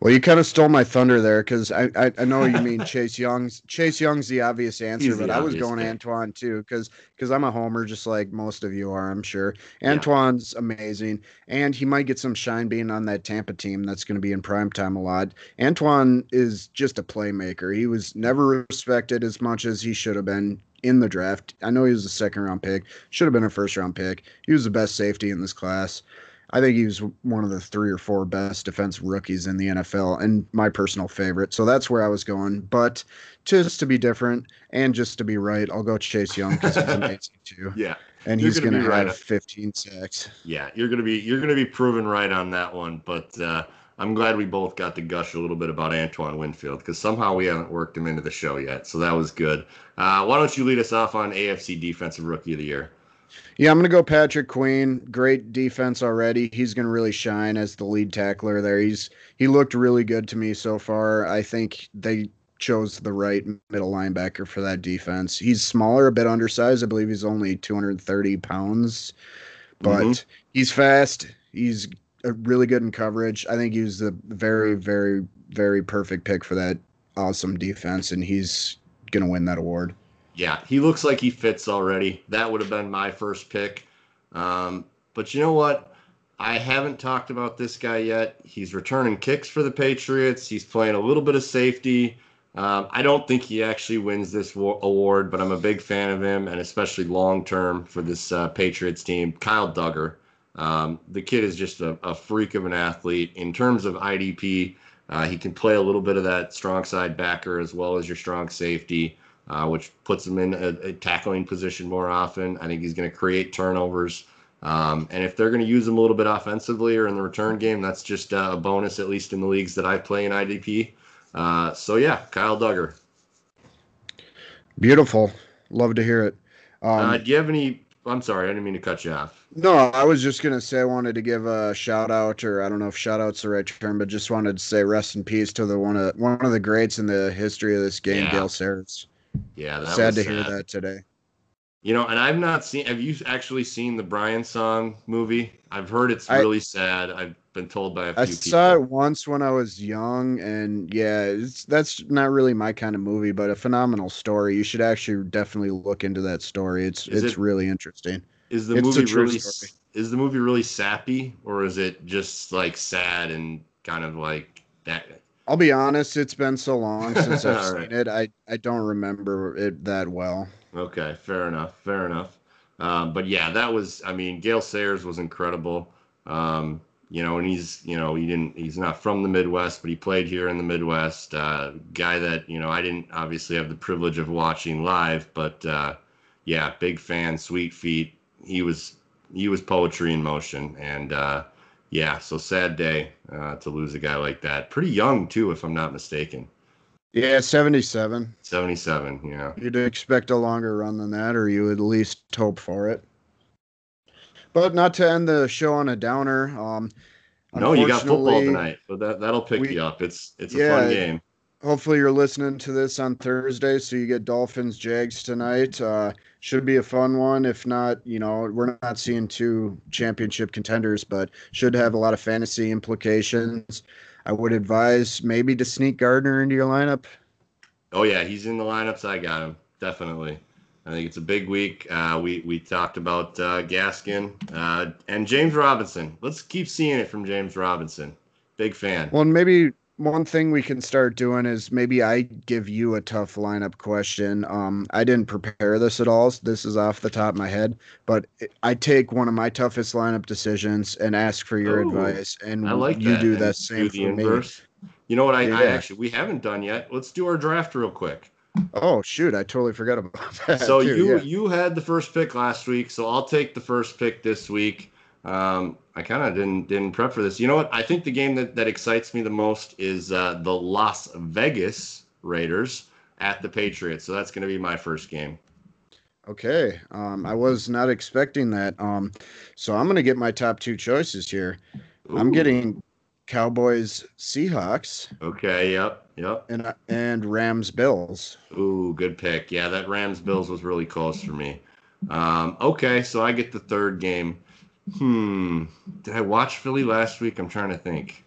Well, you kind of stole my thunder there because I, I I know you mean Chase Young's Chase Young's the obvious answer, He's but I was going pick. Antoine too because because I'm a homer just like most of you are, I'm sure. Yeah. Antoine's amazing, and he might get some shine being on that Tampa team that's going to be in prime time a lot. Antoine is just a playmaker. He was never respected as much as he should have been in the draft. I know he was a second round pick, should have been a first round pick. He was the best safety in this class. I think he was one of the three or four best defensive rookies in the NFL and my personal favorite. So that's where I was going. But just to be different and just to be right, I'll go Chase Young because he's amazing too. Yeah, And You're he's gonna going to be have right. 15 sacks. yeah, you're gonna be you're gonna be proven right on that one. But uh, I'm glad we both got to gush a little bit about Antoine Winfield because somehow we haven't worked him into the show yet. So that was good. Uh, why don't you lead us off on AFC Defensive Rookie of the Year? Yeah, I'm going to go Patrick Queen. Great defense already. He's going to really shine as the lead tackler there. He's he looked really good to me so far. I think they chose the right middle linebacker for that defense. He's smaller, a bit undersized. I believe he's only 230 pounds, but Mhm. he's fast. He's really good in coverage. I think he's the very, very, very perfect pick for that awesome defense, and he's going to win that award. Yeah, he looks like he fits already. That would have been my first pick. Um, but you know what? I haven't talked about this guy yet. He's returning kicks for the Patriots. He's playing a little bit of safety. Um, I don't think he actually wins this wa- award, but I'm a big fan of him, and especially long term for this uh, Patriots team. Kyle Dugger. Um, the kid is just a, a freak of an athlete. In terms of IDP, uh, he can play a little bit of that strong side backer as well as your strong safety uh, which puts him in a, a tackling position more often. I think he's going to create turnovers. Um, and if they're going to use him a little bit offensively or in the return game, that's just uh, a bonus, at least in the leagues that I play in IDP. Uh, so, yeah, Kyle Dugger. Beautiful. Love to hear it. Um, uh, do you have any? I'm sorry, I didn't mean to cut you off. No, I was just gonna say I wanted to give a shout out, or I don't know if shout out's the right term, but just wanted to say rest in peace to the one of one of the greats in the history of this game, Yeah. Gale Sayers. Yeah, that Sad was to hear that today. You know, and I've not seen. Have you actually seen the Brian Song movie? I've heard it's I- really sad. I've been told by a few I people. saw it once when I was young, and yeah, it's, that's not really my kind of movie, but a phenomenal story. You should actually definitely look into that story. It's Is it's it- really interesting. Is the It's movie really story. is the movie really sappy or is it just like sad and kind of like that? I'll be honest, it's been so long since I've seen right. it. I I don't remember it that well. Okay, fair enough, fair enough. Um, but yeah, that was I mean, Gale Sayers was incredible. Um, you know, and he's you know he didn't he's not from the Midwest, but he played here in the Midwest. Uh, guy that you know I didn't obviously have the privilege of watching live, but uh, yeah, big fan, sweet feet. He was he was poetry in motion, and uh, yeah, so sad day uh, to lose a guy like that. Pretty young too, if I'm not mistaken. Yeah, 77. 77, yeah. You'd expect a longer run than that, or you would at least hope for it. But not to end the show on a downer. Um, no, you got football tonight, but that that'll pick we- you up. It's it's a Yeah, fun game. Hopefully, you're listening to this on Thursday, so you get Dolphins Jags tonight. Uh, should be a fun one. If not, you know, we're not seeing two championship contenders, but should have a lot of fantasy implications. I would advise maybe to sneak Gardner into your lineup. Oh yeah, he's in the lineups. I got him definitely. I think it's a big week. Uh, we we talked about uh, Gaskin uh, and James Robinson. Let's keep seeing it from James Robinson. Big fan. Well, maybe one thing we can start doing is maybe I give you a tough lineup question. Um, I didn't prepare this at all. This is off the top of my head, but I take one of my toughest lineup decisions and ask for your Ooh, advice, and I like you that. do that same do for me. You know what? I, I actually we haven't done yet. Let's do our draft real quick. Oh shoot, I totally forgot about that. so too, you yeah. you had the first pick last week, so I'll take the first pick this week. Um, I kind of didn't didn't prep for this. You know what? I think the game that, that excites me the most is uh, the Las Vegas Raiders at the Patriots. So that's going to be my first game. Okay, um, I was not expecting that. Um, so I'm gonna get my top two choices here. I'm getting Cowboys Seahawks okay. Yep, yep. and and Rams Bills. Ooh, good pick. Yeah, that Rams Bills was really close for me. Um, okay, so I get the third game. Hmm. Did I watch Philly last week? I'm trying to think.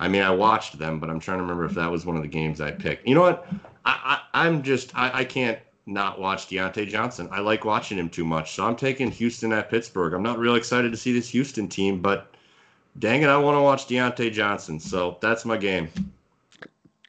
I mean, I watched them, but I'm trying to remember if that was one of the games I picked. You know what? I, I I'm just I, I can't not watch Diontae Johnson. I like watching him too much, so I'm taking Houston at Pittsburgh. I'm not real excited to see this Houston team, but dang it, I want to watch Diontae Johnson. So that's my game.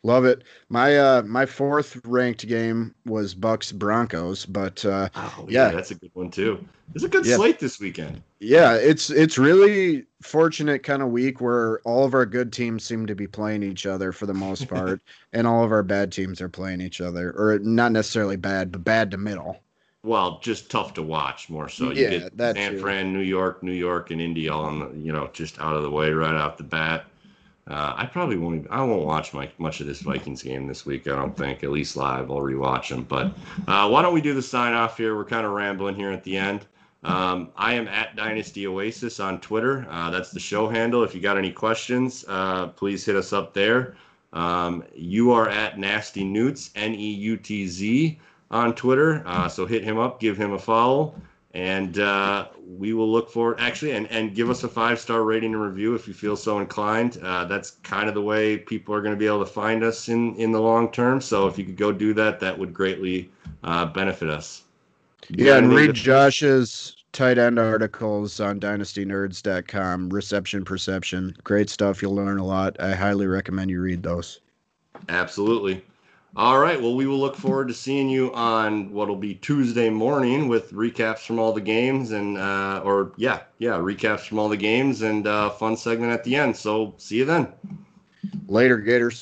Love it. My uh my fourth ranked game was Bucs Broncos, but uh Oh Yeah. yeah, that's a good one too. There's a good Yeah. slate this weekend. yeah, it's it's really fortunate kind of week where all of our good teams seem to be playing each other for the most part, and all of our bad teams are playing each other, or not necessarily bad, but bad to middle. Well, just tough to watch more so. You Yeah, get San too. Fran, New York, New York, and Indy all on the, you know, just out of the way right off the bat. Uh, I probably won't. I won't watch my, much of this Vikings game this week. I don't think, at least live. I'll rewatch them. But uh, why don't we do the sign off here? We're kind of rambling here at the end. Um, I am at Dynasty Oasis on Twitter. Uh, that's the show handle. If you got any questions, uh, please hit us up there. Um, you are at Nasty Neutz, N E U T Z, on Twitter. Uh, so hit him up, give him a follow, and uh, we will look for actually and, and give us a five star rating and review if you feel so inclined. Uh, that's kind of the way people are going to be able to find us in in the long term. So if you could go do that, that would greatly uh, benefit us. Yeah, and read to- Josh's tight end articles on dynastynerds.com, reception perception. Great stuff. You'll learn a lot. I highly recommend you read those. Absolutely. All right. Well, we will look forward to seeing you on what'll be Tuesday morning with recaps from all the games and, uh, or yeah, yeah, recaps from all the games and uh, fun segment at the end. So see you then. Later, Gators.